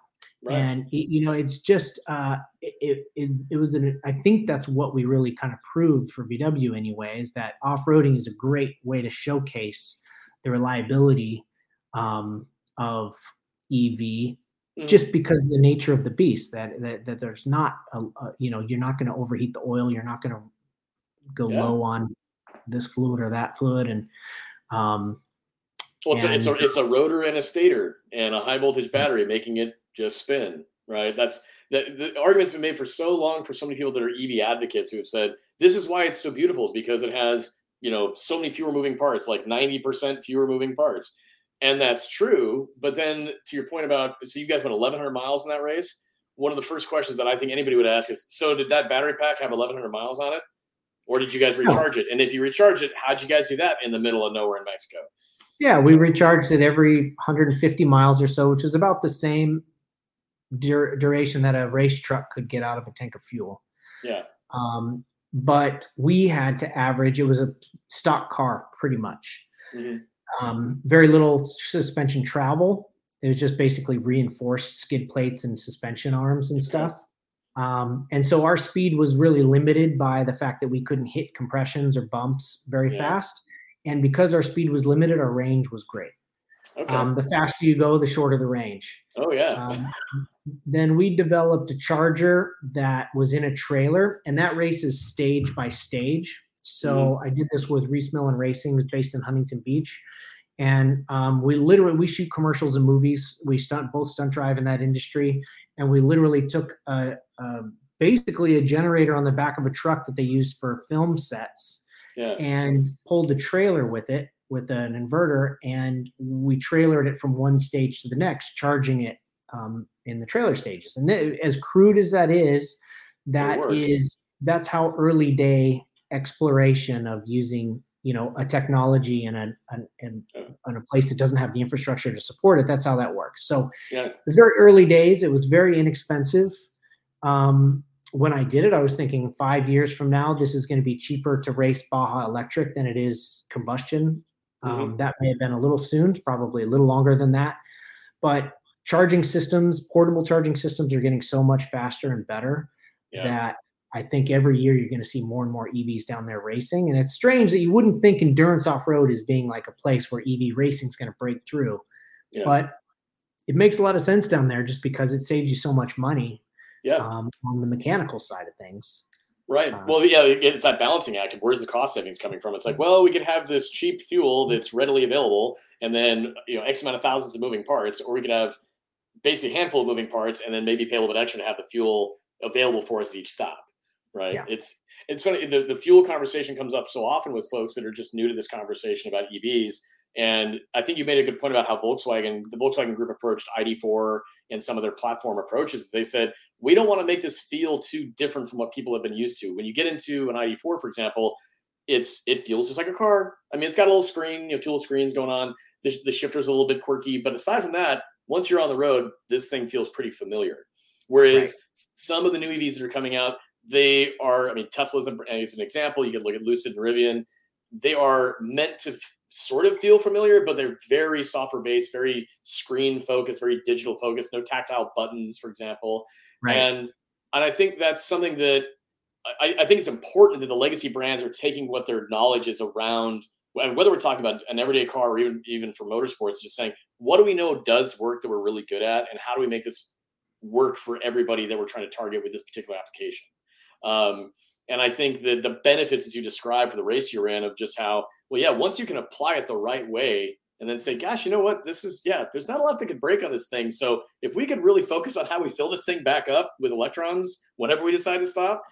Right. And it, you know, it's just uh, it, it it was an. I think that's what we really kind of proved for VW anyway is that off roading is a great way to showcase the reliability um, of EV mm-hmm. just because of the nature of the beast that that, that there's not a, a you know you're not going to overheat the oil you're not going to go yeah. low on this fluid or that fluid, and um, well, it's, and, a, it's a it's a rotor and a stator and a high voltage battery making it just spin. Right. That's the, the argument's been made for so long for so many people that are EV advocates who have said this is why it's so beautiful is because it has you know so many fewer moving parts, like ninety percent fewer moving parts, and that's true. But then to your point about so you guys went eleven hundred miles in that race. One of the first questions that I think anybody would ask is, so did that battery pack have eleven hundred miles on it? Or did you guys recharge no. it? And if you recharge it, how'd you guys do that in the middle of nowhere in Mexico? Yeah, we recharged it every 150 miles or so, which is about the same dur- duration that a race truck could get out of a tank of fuel. Yeah. Um, but we had to average. It was a stock car, pretty much. Mm-hmm. Um, very little suspension travel. It was just basically reinforced skid plates and suspension arms and stuff. Um, and so our speed was really limited by the fact that we couldn't hit compressions or bumps very yeah. fast. And because our speed was limited, our range was great. Okay. Um, the faster you go, the shorter the range. Oh, yeah. Um, then we developed a charger that was in a trailer, and that race is stage by stage. So mm-hmm. I did this with Rhys Millen Racing, based in Huntington Beach. And um, we literally we shoot commercials and movies. We stunt both stunt drive in that industry, and we literally took a, a, basically a generator on the back of a truck that they used for film sets yeah. and pulled a trailer with it with an inverter and we trailered it from one stage to the next charging it um, in the trailer stages and th- as crude as that is that is that's how early day exploration of using you know a technology in a, in, in a place that doesn't have the infrastructure to support it that's how that works so yeah. the very early days it was very inexpensive um, when i did it i was thinking five years from now this is going to be cheaper to race baja electric than it is combustion um, mm-hmm. that may have been a little soon probably a little longer than that but charging systems portable charging systems are getting so much faster and better yeah. that I think every year you're going to see more and more EVs down there racing. And it's strange that you wouldn't think endurance off road is being like a place where EV racing is going to break through. Yeah. But it makes a lot of sense down there just because it saves you so much money yeah. Um, on the mechanical side of things. Right. Uh, well, yeah, it's that balancing act of where's the cost savings coming from? It's like, well, we could have this cheap fuel that's readily available and then, you know, X amount of thousands of moving parts, or we could have basically a handful of moving parts and then maybe pay a little bit extra to have the fuel available for us at each stop right? Yeah. It's it's funny. The, the fuel conversation comes up so often with folks that are just new to this conversation about EVs. And I think you made a good point about how Volkswagen, the Volkswagen Group approached ID4 and some of their platform approaches. They said, we don't want to make this feel too different from what people have been used to. When you get into an ID4, for example, it's it feels just like a car. I mean, it's got a little screen, you know, two little screens going on. The, the shifter's a little bit quirky, but aside from that, once you're on the road, this thing feels pretty familiar. Whereas right. some of the new EVs that are coming out, they are, I mean, Tesla is an example. You could look at Lucid and Rivian. They are meant to sort of feel familiar, but they're very software based, very screen focused, very digital focused, no tactile buttons, for example. Right. And and I think that's something that I, I, think it's important that the legacy brands are taking what their knowledge is around, and whether we're talking about an everyday car or even even for motorsports, just saying what do we know does work that we're really good at, and how do we make this work for everybody that we're trying to target with this particular application. Um, and I think that the benefits, as you described for the race you're in, of just how well, yeah, once you can apply it the right way, and then say, gosh, you know what? This is, yeah, there's not a lot that could break on this thing. So if we could really focus on how we fill this thing back up with electrons whenever we decide to stop,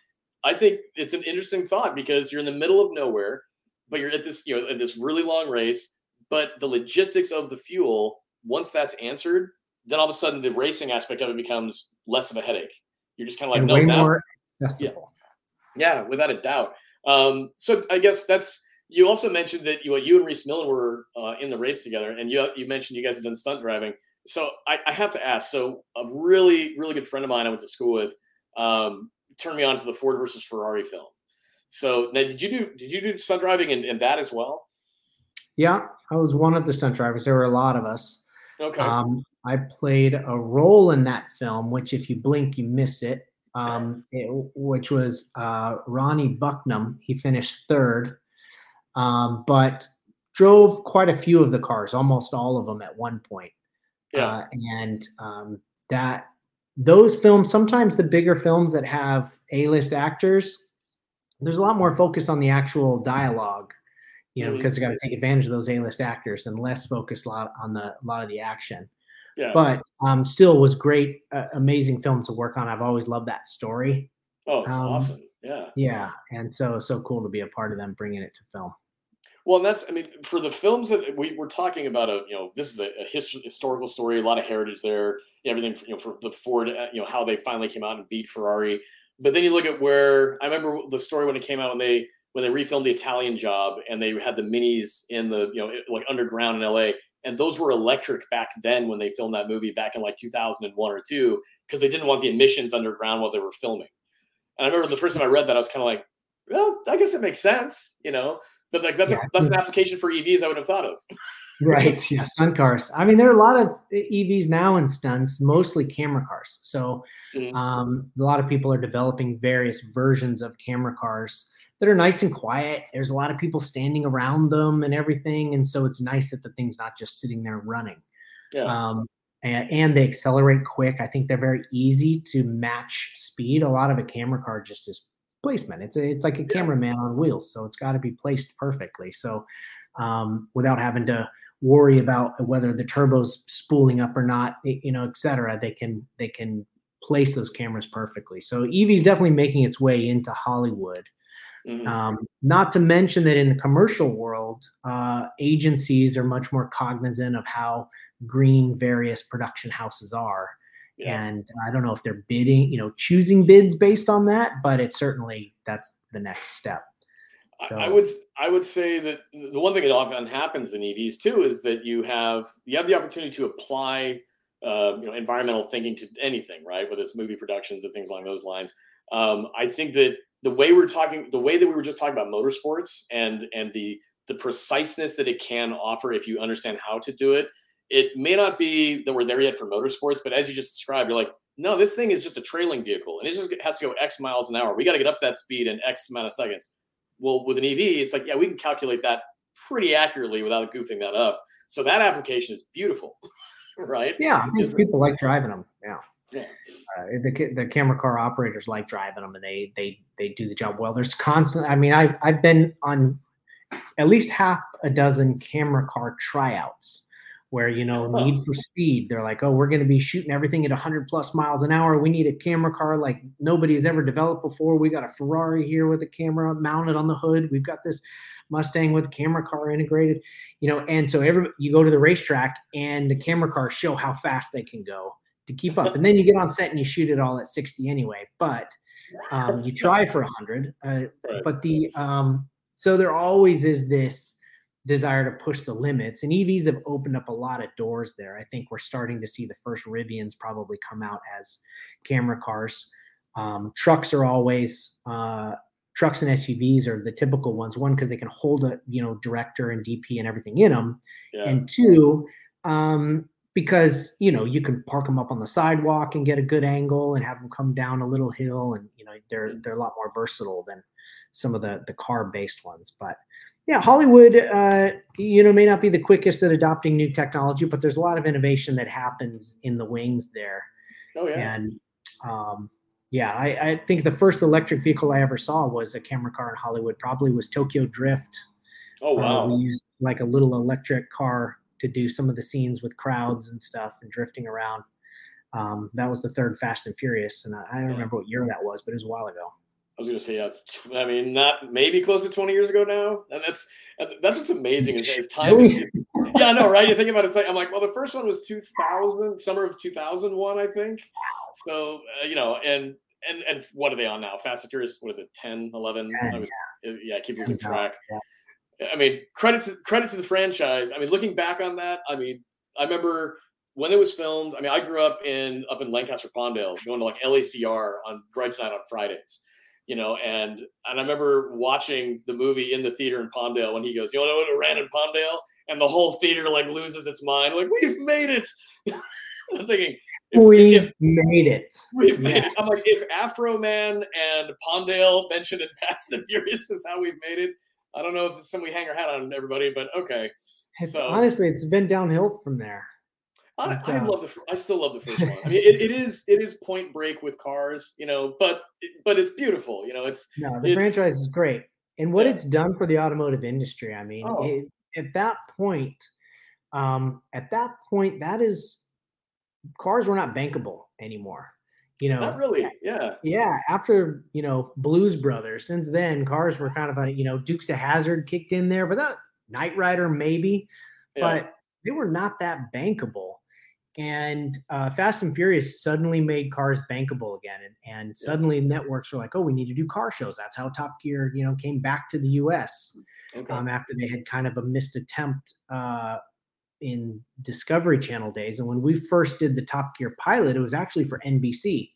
I think it's an interesting thought because you're in the middle of nowhere, but you're at this, you know, at this really long race. But the logistics of the fuel, once that's answered, then all of a sudden the racing aspect of it becomes less of a headache. You're just kind of like, no, way now, more accessible. Yeah, yeah, without a doubt. Um, so I guess that's you also mentioned that you, you and Rhys Millen were uh, in the race together, and you you mentioned you guys have done stunt driving. So I, I, have to ask. So a really really good friend of mine I went to school with um, turned me on to the Ford versus Ferrari film. So now, did you do did you do stunt driving in, in that as well? Yeah, I was one of the stunt drivers. There were a lot of us. Okay. Um, I played a role in that film, which if you blink, you miss it. Um, it which was uh, Ronnie Bucknum. He finished third um, but drove quite a few of the cars, almost all of them at one point. Yeah. Uh, and um, that those films, sometimes the bigger films that have A-list actors, there's a lot more focus on the actual dialogue, you know, mm-hmm. because they got to take advantage of those A-list actors and less focus a lot on the a lot of the action. Yeah. But um, still was great, uh, amazing film to work on. I've always loved that story. Oh, it's um, awesome. Yeah. Yeah, and so so cool to be a part of them bringing it to film. Well, and that's, I mean, for the films that we were talking about, a you know, this is a, a hist- historical story, a lot of heritage there, everything, you know, for the Ford, uh, you know, how they finally came out and beat Ferrari. But then you look at where I remember the story when it came out when they when they refilmed the Italian Job and they had the minis in the you know like underground in LA, and those were electric back then when they filmed that movie back in like 2001 or two because they didn't want the emissions underground while they were filming. And I remember the first time I read that, I was kind of like, well, I guess it makes sense, you know. But like that's yeah. a, that's an application for EVs I would have thought of. right. Yeah. Stunt cars. I mean, there are a lot of EVs now in stunts, mostly camera cars. So mm-hmm. um, a lot of people are developing various versions of camera cars that are nice and quiet. There's a lot of people standing around them and everything. And so it's nice that the thing's not just sitting there running. Yeah. Um, and, and they accelerate quick. I think they're very easy to match speed. A lot of a camera car just is placement. It's a, it's like a cameraman on wheels, so it's got to be placed perfectly. So um, without having to worry about whether the turbo's spooling up or not, you know, et cetera, they can they can place those cameras perfectly. So EV is definitely making its way into Hollywood. Mm-hmm. Um, not to mention that in the commercial world, uh, agencies are much more cognizant of how green various production houses are. Yeah. And I don't know if they're bidding, you know, choosing bids based on that, but it's certainly that's the next step. So. I would I would say that the one thing that often happens in EVs too is that you have you have the opportunity to apply uh, you know environmental thinking to anything, right? Whether it's movie productions or things along those lines. Um, I think that the way we're talking, the way that we were just talking about motorsports and and the the preciseness that it can offer if you understand how to do it it may not be that we're there yet for motorsports, but as you just described, you're like, no, this thing is just a trailing vehicle and it just has to go X miles an hour. We got to get up to that speed in X amount of seconds. Well, with an EV, it's like, yeah, we can calculate that pretty accurately without goofing that up. So that application is beautiful, right? Yeah, people like driving them. Yeah. Yeah. Uh, the the camera car operators like driving them, and they they they do the job well. There's constant. I mean, I I've been on at least half a dozen camera car tryouts where you know need for speed they're like oh we're going to be shooting everything at 100 plus miles an hour we need a camera car like nobody's ever developed before we got a ferrari here with a camera mounted on the hood we've got this mustang with camera car integrated you know and so every you go to the racetrack and the camera cars show how fast they can go to keep up and then you get on set and you shoot it all at 60 anyway but um, you try for 100 uh, but the um, so there always is this desire to push the limits. And EVs have opened up a lot of doors there. I think we're starting to see the first Rivians probably come out as camera cars. Um, trucks are always uh, trucks and SUVs are the typical ones. One, because they can hold a you know director and DP and everything in them, yeah. and two, um, because you know you can park them up on the sidewalk and get a good angle and have them come down a little hill, and you know they're mm. they're a lot more versatile than some of the the car based ones. But yeah, Hollywood, uh, you know, may not be the quickest at adopting new technology, but there's a lot of innovation that happens in the wings there. Oh yeah, and um, yeah, I, I, think the first electric vehicle I ever saw was a camera car in Hollywood. Probably was Tokyo Drift. Oh wow! Uh, we used like a little electric car to do some of the scenes with crowds and stuff and drifting around. Um, that was the third Fast and Furious, and I, I don't remember what year that was, but it was a while ago. I was going to say, yeah, I mean, not maybe close to 20 years ago now. And that's that's what's amazing is, is time. yeah, I know, right? You think about it, it's like, I'm like, well, the first one was 2000, summer of 2001, I think. So, uh, you know, and and and what are they on now? Fast and Furious, what is it, 10, 11? 10, I was, yeah. Yeah, keep losing track. Yeah. I mean, credit to credit to the franchise. I mean, looking back on that, I mean, I remember when it was filmed. I mean, I grew up in up in Lancaster Palmdale, going to like LACR on Grudge Night on Fridays you know, and and I remember watching the movie in the theater in Palmdale when he goes, "You know what it ran in Palmdale?" and the whole theater like loses its mind, like we've made it. I'm thinking, if, we've if, made it. We've yeah. made it. I'm like, if Afro Man and Palmdale mentioned in Fast and Furious is how we've made it. I don't know if this is something we hang our hat on everybody, but okay. It's, so honestly, it's been downhill from there. I, I, love the. I still love the first one. I mean, it, it is it is Point Break with cars, you know, but but it's beautiful. You know, it's no the it's, franchise is great, and what yeah. it's done for the automotive industry. I mean, oh. it, at that point, um, at that point, that is cars were not bankable anymore. You know, not really. Yeah, yeah. After you know Blues Brothers, since then cars were kind of a you know Dukes of Hazzard kicked in there, but that Knight Rider maybe, yeah. but they were not that bankable and uh, Fast and Furious suddenly made cars bankable again, and, and suddenly yeah. networks were like, "Oh, we need to do car shows." That's how Top Gear, you know, came back to the U.S. Okay. Um, after they had kind of a missed attempt uh, in Discovery Channel days. And when we first did the Top Gear pilot, it was actually for NBC,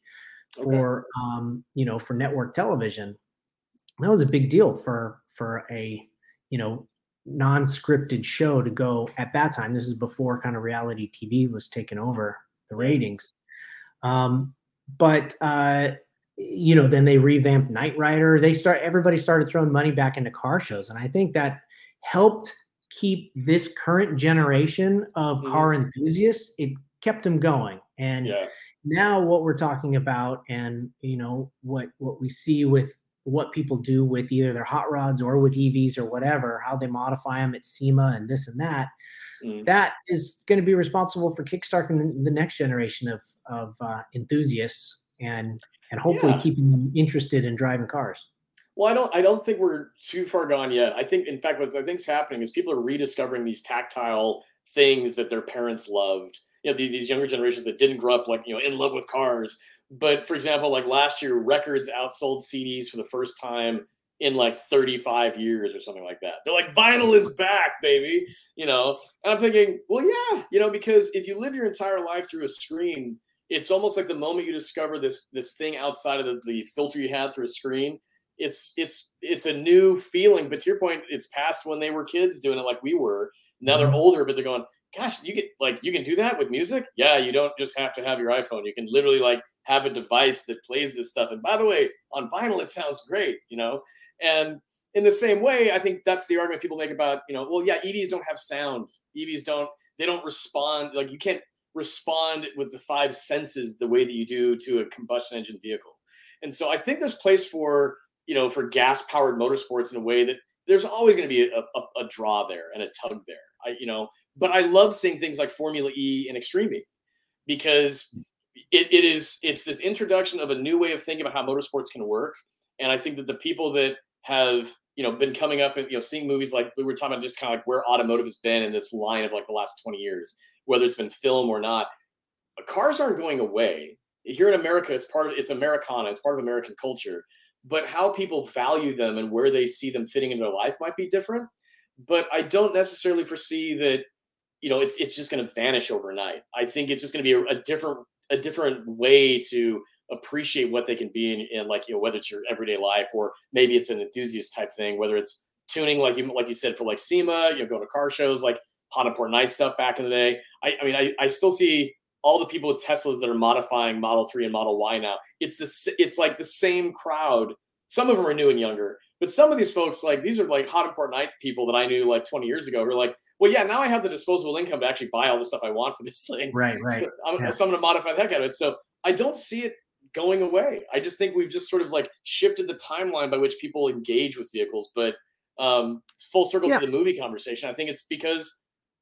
okay. for um, you know, for network television. That was a big deal for for a you know non-scripted show to go at that time this is before kind of reality tv was taking over the ratings um, but uh, you know then they revamped knight rider they start everybody started throwing money back into car shows and i think that helped keep this current generation of mm-hmm. car enthusiasts it kept them going and yeah. now what we're talking about and you know what what we see with what people do with either their hot rods or with EVs or whatever, how they modify them at SEMA and this and that. Mm. That is going to be responsible for kickstarting the next generation of of uh, enthusiasts and and hopefully yeah. keeping them interested in driving cars. Well, I don't I don't think we're too far gone yet. I think in fact what I think is happening is people are rediscovering these tactile things that their parents loved. You know, these younger generations that didn't grow up like, you know, in love with cars but for example, like last year, records outsold CDs for the first time in like 35 years or something like that. They're like, vinyl is back, baby. You know, and I'm thinking, well, yeah, you know, because if you live your entire life through a screen, it's almost like the moment you discover this this thing outside of the, the filter you had through a screen. It's it's it's a new feeling. But to your point, it's past when they were kids doing it like we were. Now they're mm-hmm. older, but they're going, gosh, you get like you can do that with music. Yeah, you don't just have to have your iPhone. You can literally like have a device that plays this stuff. And by the way, on vinyl, it sounds great, you know? And in the same way, I think that's the argument people make about, you know, well, yeah, EVs don't have sound. EVs don't, they don't respond. Like you can't respond with the five senses the way that you do to a combustion engine vehicle. And so I think there's place for, you know, for gas powered motorsports in a way that there's always going to be a, a, a, draw there and a tug there. I, you know, but I love seeing things like Formula E and Extreme E because it, it is it's this introduction of a new way of thinking about how motorsports can work. And i think that the people that have you know been coming up and you know seeing movies like we were talking about just kind of like where automotive has been in this line of like the last 20 years whether it's been film or not cars aren't going away. Here in america it's part of it's americana it's part of american culture but how people value them and where they see them fitting in their life might be different but i don't necessarily foresee that you know it's it's just going to vanish overnight i think it's just going to be a, a different a different way to appreciate what they can be in, in like you know whether it's your everyday life or maybe it's an enthusiast type thing, whether it's tuning like you like you said for like SEMA, you know, going to car shows like Honda Night stuff back in the day. I, I mean, I, I still see all the people with Teslas that are modifying Model 3 and Model Y now. It's the it's like the same crowd. Some of them are new and younger, but some of these folks, like these are like hot import night people that I knew like 20 years ago who are like, well, yeah, now I have the disposable income to actually buy all the stuff I want for this thing. Right, right. So I'm, yeah. so I'm going to modify the heck out of it. So I don't see it going away. I just think we've just sort of like shifted the timeline by which people engage with vehicles. But um, full circle yeah. to the movie conversation, I think it's because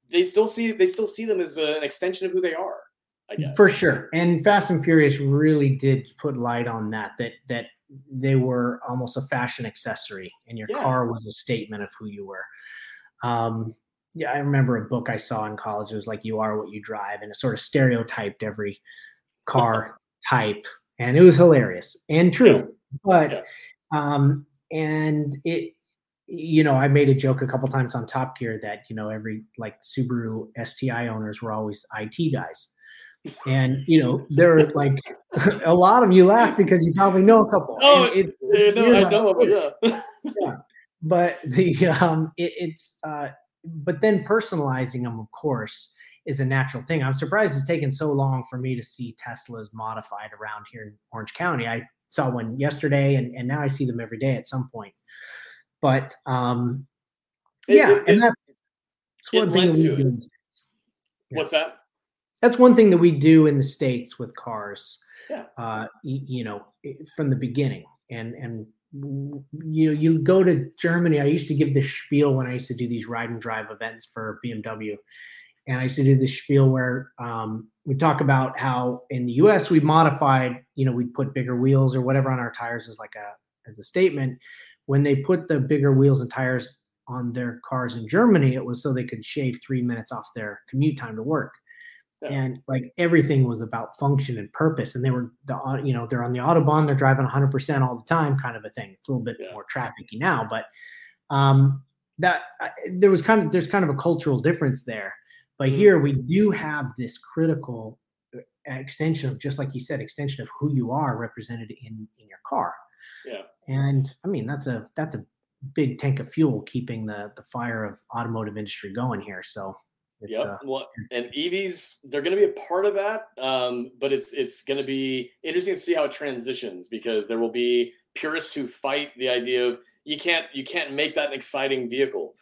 they still see they still see them as a, an extension of who they are. I guess for sure. And Fast and Furious really did put light on that. That that they were almost a fashion accessory, and your yeah. car was a statement of who you were. Um, yeah, I remember a book I saw in college. It was like "You Are What You Drive," and it sort of stereotyped every car type, and it was hilarious and true. Yeah. But yeah. um, and it you know, I made a joke a couple times on Top Gear that you know every like Subaru STI owners were always IT guys, and you know there are like a lot of you laugh because you probably know a couple. Oh, it, yeah, no, I know, yeah. yeah. But the um, it, it's uh, but then personalizing them, of course, is a natural thing. I'm surprised it's taken so long for me to see Teslas modified around here in Orange County. I saw one yesterday, and and now I see them every day at some point. But um, yeah, it, and that's, that's one thing we do. Yeah. What's that? That's one thing that we do in the states with cars. Yeah. Uh, you, you know, from the beginning, and and you you go to Germany. I used to give the spiel when I used to do these ride and drive events for BMW, and I used to do the spiel where um, we talk about how in the U.S. we modified, you know, we put bigger wheels or whatever on our tires as like a as a statement, when they put the bigger wheels and tires on their cars in Germany, it was so they could shave three minutes off their commute time to work. Yeah. And like everything was about function and purpose. And they were the you know they're on the autobahn, they're driving 100 percent all the time, kind of a thing. It's a little bit yeah. more trafficy now, but um, that there was kind of there's kind of a cultural difference there. But mm-hmm. here we do have this critical uh, extension of just like you said, extension of who you are represented in in your car. Yeah. And I mean, that's a that's a big tank of fuel keeping the the fire of automotive industry going here. So yeah, uh, well, and EVs they're going to be a part of that, um, but it's it's going to be interesting to see how it transitions because there will be purists who fight the idea of you can't you can't make that an exciting vehicle.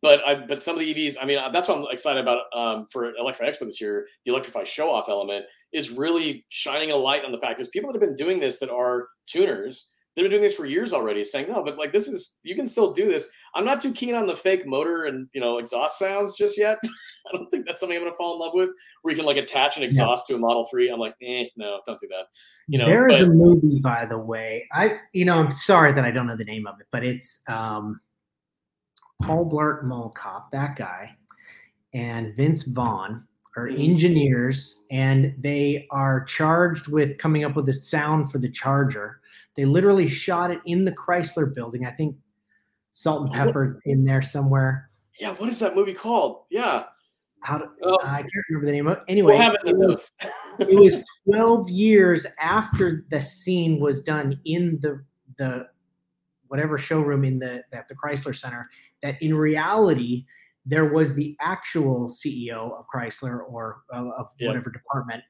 But I but some of the EVs, I mean, uh, that's what I'm excited about um, for Electrify Expo this year. The Electrify show off element is really shining a light on the fact there's people that have been doing this that are tuners they've been doing this for years already, saying no, but like this is you can still do this. I'm not too keen on the fake motor and you know exhaust sounds just yet. I don't think that's something I'm gonna fall in love with. Where you can like attach an exhaust to a Model Three. I'm like, eh, no, don't do that. You know, there is but, a movie, by the way. I you know I'm sorry that I don't know the name of it, but it's um, Paul Blart Mall Cop, that guy, and Vince Vaughn are mm-hmm. engineers, and they are charged with coming up with a sound for the charger they literally shot it in the Chrysler building. I think Salt-N-Pepa in there somewhere. Yeah, what is that movie called? Yeah. How to, oh. I can't remember the name of it. Anyway, we'll it, was, it was 12 years after the scene was done in the the whatever showroom in the at the Chrysler Center that in reality there was the actual CEO of Chrysler or uh, of yeah. whatever department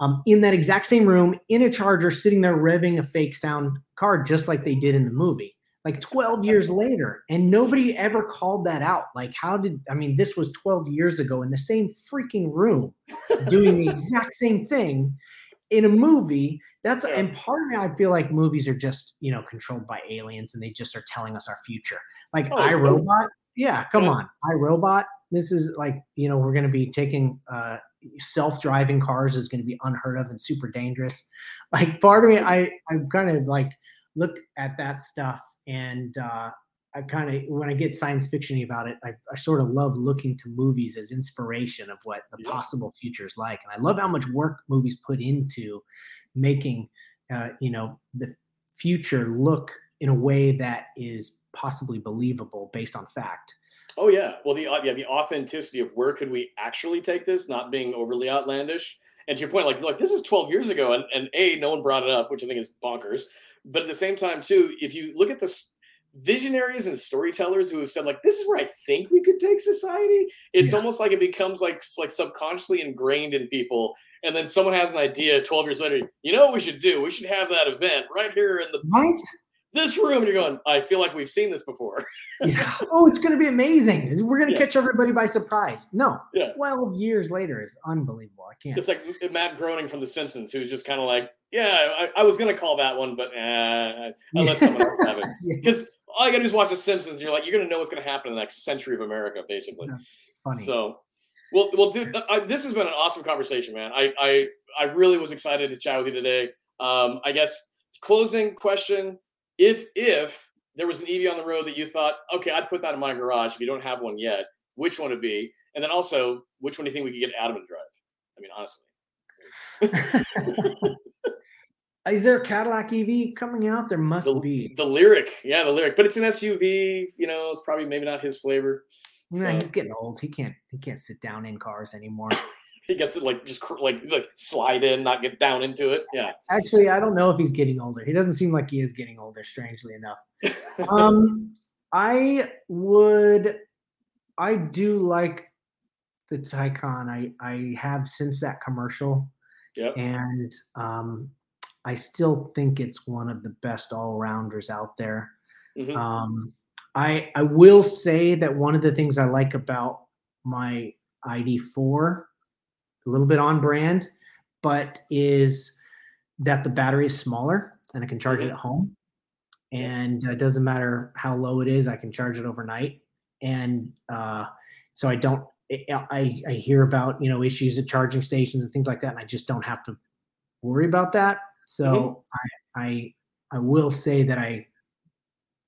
um, in that exact same room in a charger sitting there revving a fake sound card just like they did in the movie. Like 12 years later and nobody ever called that out. Like how did i mean this was 12 years ago in the same freaking room doing the exact same thing in a movie. That's yeah. and part of me i feel like movies are just you know controlled by aliens and they just are telling us our future. Like oh, iRobot yeah come yeah. on. iRobot this is like you know we're going to be taking uh self-driving cars is going to be unheard of and super dangerous. Like part of me, I I kind of like look at that stuff and uh, I kind of when I get science fictiony about it, I, I, sort of love looking to movies as inspiration of what the yeah. possible future is like, and I love how much work movies put into making uh, you know the future look in a way that is possibly believable based on fact. Oh yeah, well the uh, yeah the authenticity of where could we actually take this, not being overly outlandish, And to your point, like like this is 12 years ago, and and a no one brought it up, which I think is bonkers. But at the same time, too, if you look at the visionaries and storytellers who have said like this is where i think we could take society it's yeah. almost like it becomes like like subconsciously ingrained in people and then someone has an idea 12 years later you know what we should do we should have that event right here in the right? This room and you're going i feel like we've seen this before. Yeah. Oh it's going to be amazing. We're going to yeah. catch everybody by surprise. No yeah. 12 years later is unbelievable. I can't it's like matt groening from the simpsons who's just kind of like yeah I, I was going to call that one but eh, i'll let someone else have it. Because all you got to do is watch the simpsons you're like you're going to know what's going to happen in the next century of america basically. Funny. So well well dude I, this has been an awesome conversation man. I i i really was excited to chat with you today. Um i guess closing question if if there was an EV on the road that you thought, okay, I'd put that in my garage if you don't have one yet, which one would be? And then also, which one do you think we could get Adam to drive? I mean, honestly. Is there a Cadillac EV coming out? There must the, be. The Lyriq. yeah, the Lyriq. but it's an SUV. You know, it's probably maybe not his flavor. No, so. he's getting old. He can't. He can't sit down in cars anymore. He gets it like just like like slide in, not get down into it. Yeah. Actually, I don't know if he's getting older. He doesn't seem like he is getting older. Strangely enough. um, I would. I do like the Taycan. I I have since that commercial. Yep. And um, I still think it's one of the best all rounders out there. Mm-hmm. Um, I I will say that one of the things I like about my ID4 a little bit on brand, but is that the battery is smaller and I can charge mm-hmm. it at home. And it doesn't matter how low it is, I can charge it overnight. And uh, so I don't, I, I hear about, you know, issues at charging stations and things like that. And I just don't have to worry about that. So mm-hmm. I, I, I will say that I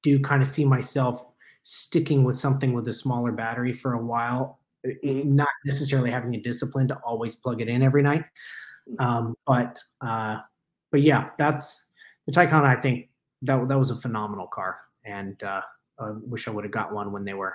do kind of see myself sticking with something with a smaller battery for a while mm-hmm. not necessarily having a discipline to always plug it in every night. Mm-hmm. Um, but uh, but yeah, that's the Taycan. I think that that was a phenomenal car, and uh, I wish I would have got one when they were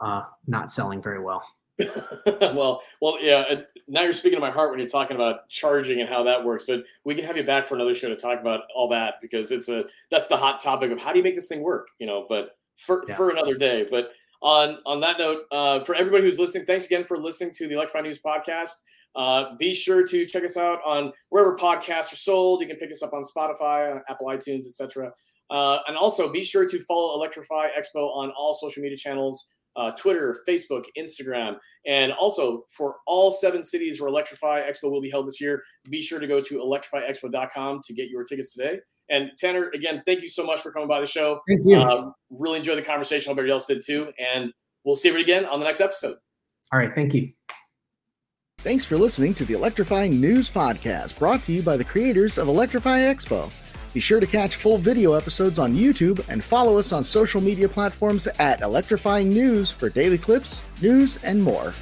uh, not selling very well. well, well, yeah. Now you're speaking to my heart when you're talking about charging and how that works. But we can have you back for another show to talk about all that because it's a that's the hot topic of how do you make this thing work, you know. But for yeah. for another day. But on on that note, uh, for everybody who's listening, thanks again for listening to the Electrify News podcast. Uh, be sure to check us out on wherever podcasts are sold. You can pick us up on Spotify, Apple iTunes, etc. Uh, and also be sure to follow Electrify Expo on all social media channels. Uh, Twitter, Facebook, Instagram, and also for all seven cities where Electrify Expo will be held this year, be sure to go to electrifyexpo.com to get your tickets today. And Tanner, again, thank you so much for coming by the show. Thank you. Uh, really enjoyed the conversation. Hope everybody else did too. And we'll see you again on the next episode. All right. Thank you. Thanks for listening to the Electrifying News Podcast, brought to you by the creators of Electrify Expo. Be sure to catch full video episodes on YouTube and follow us on social media platforms at Electrifying News for daily clips, news, and more.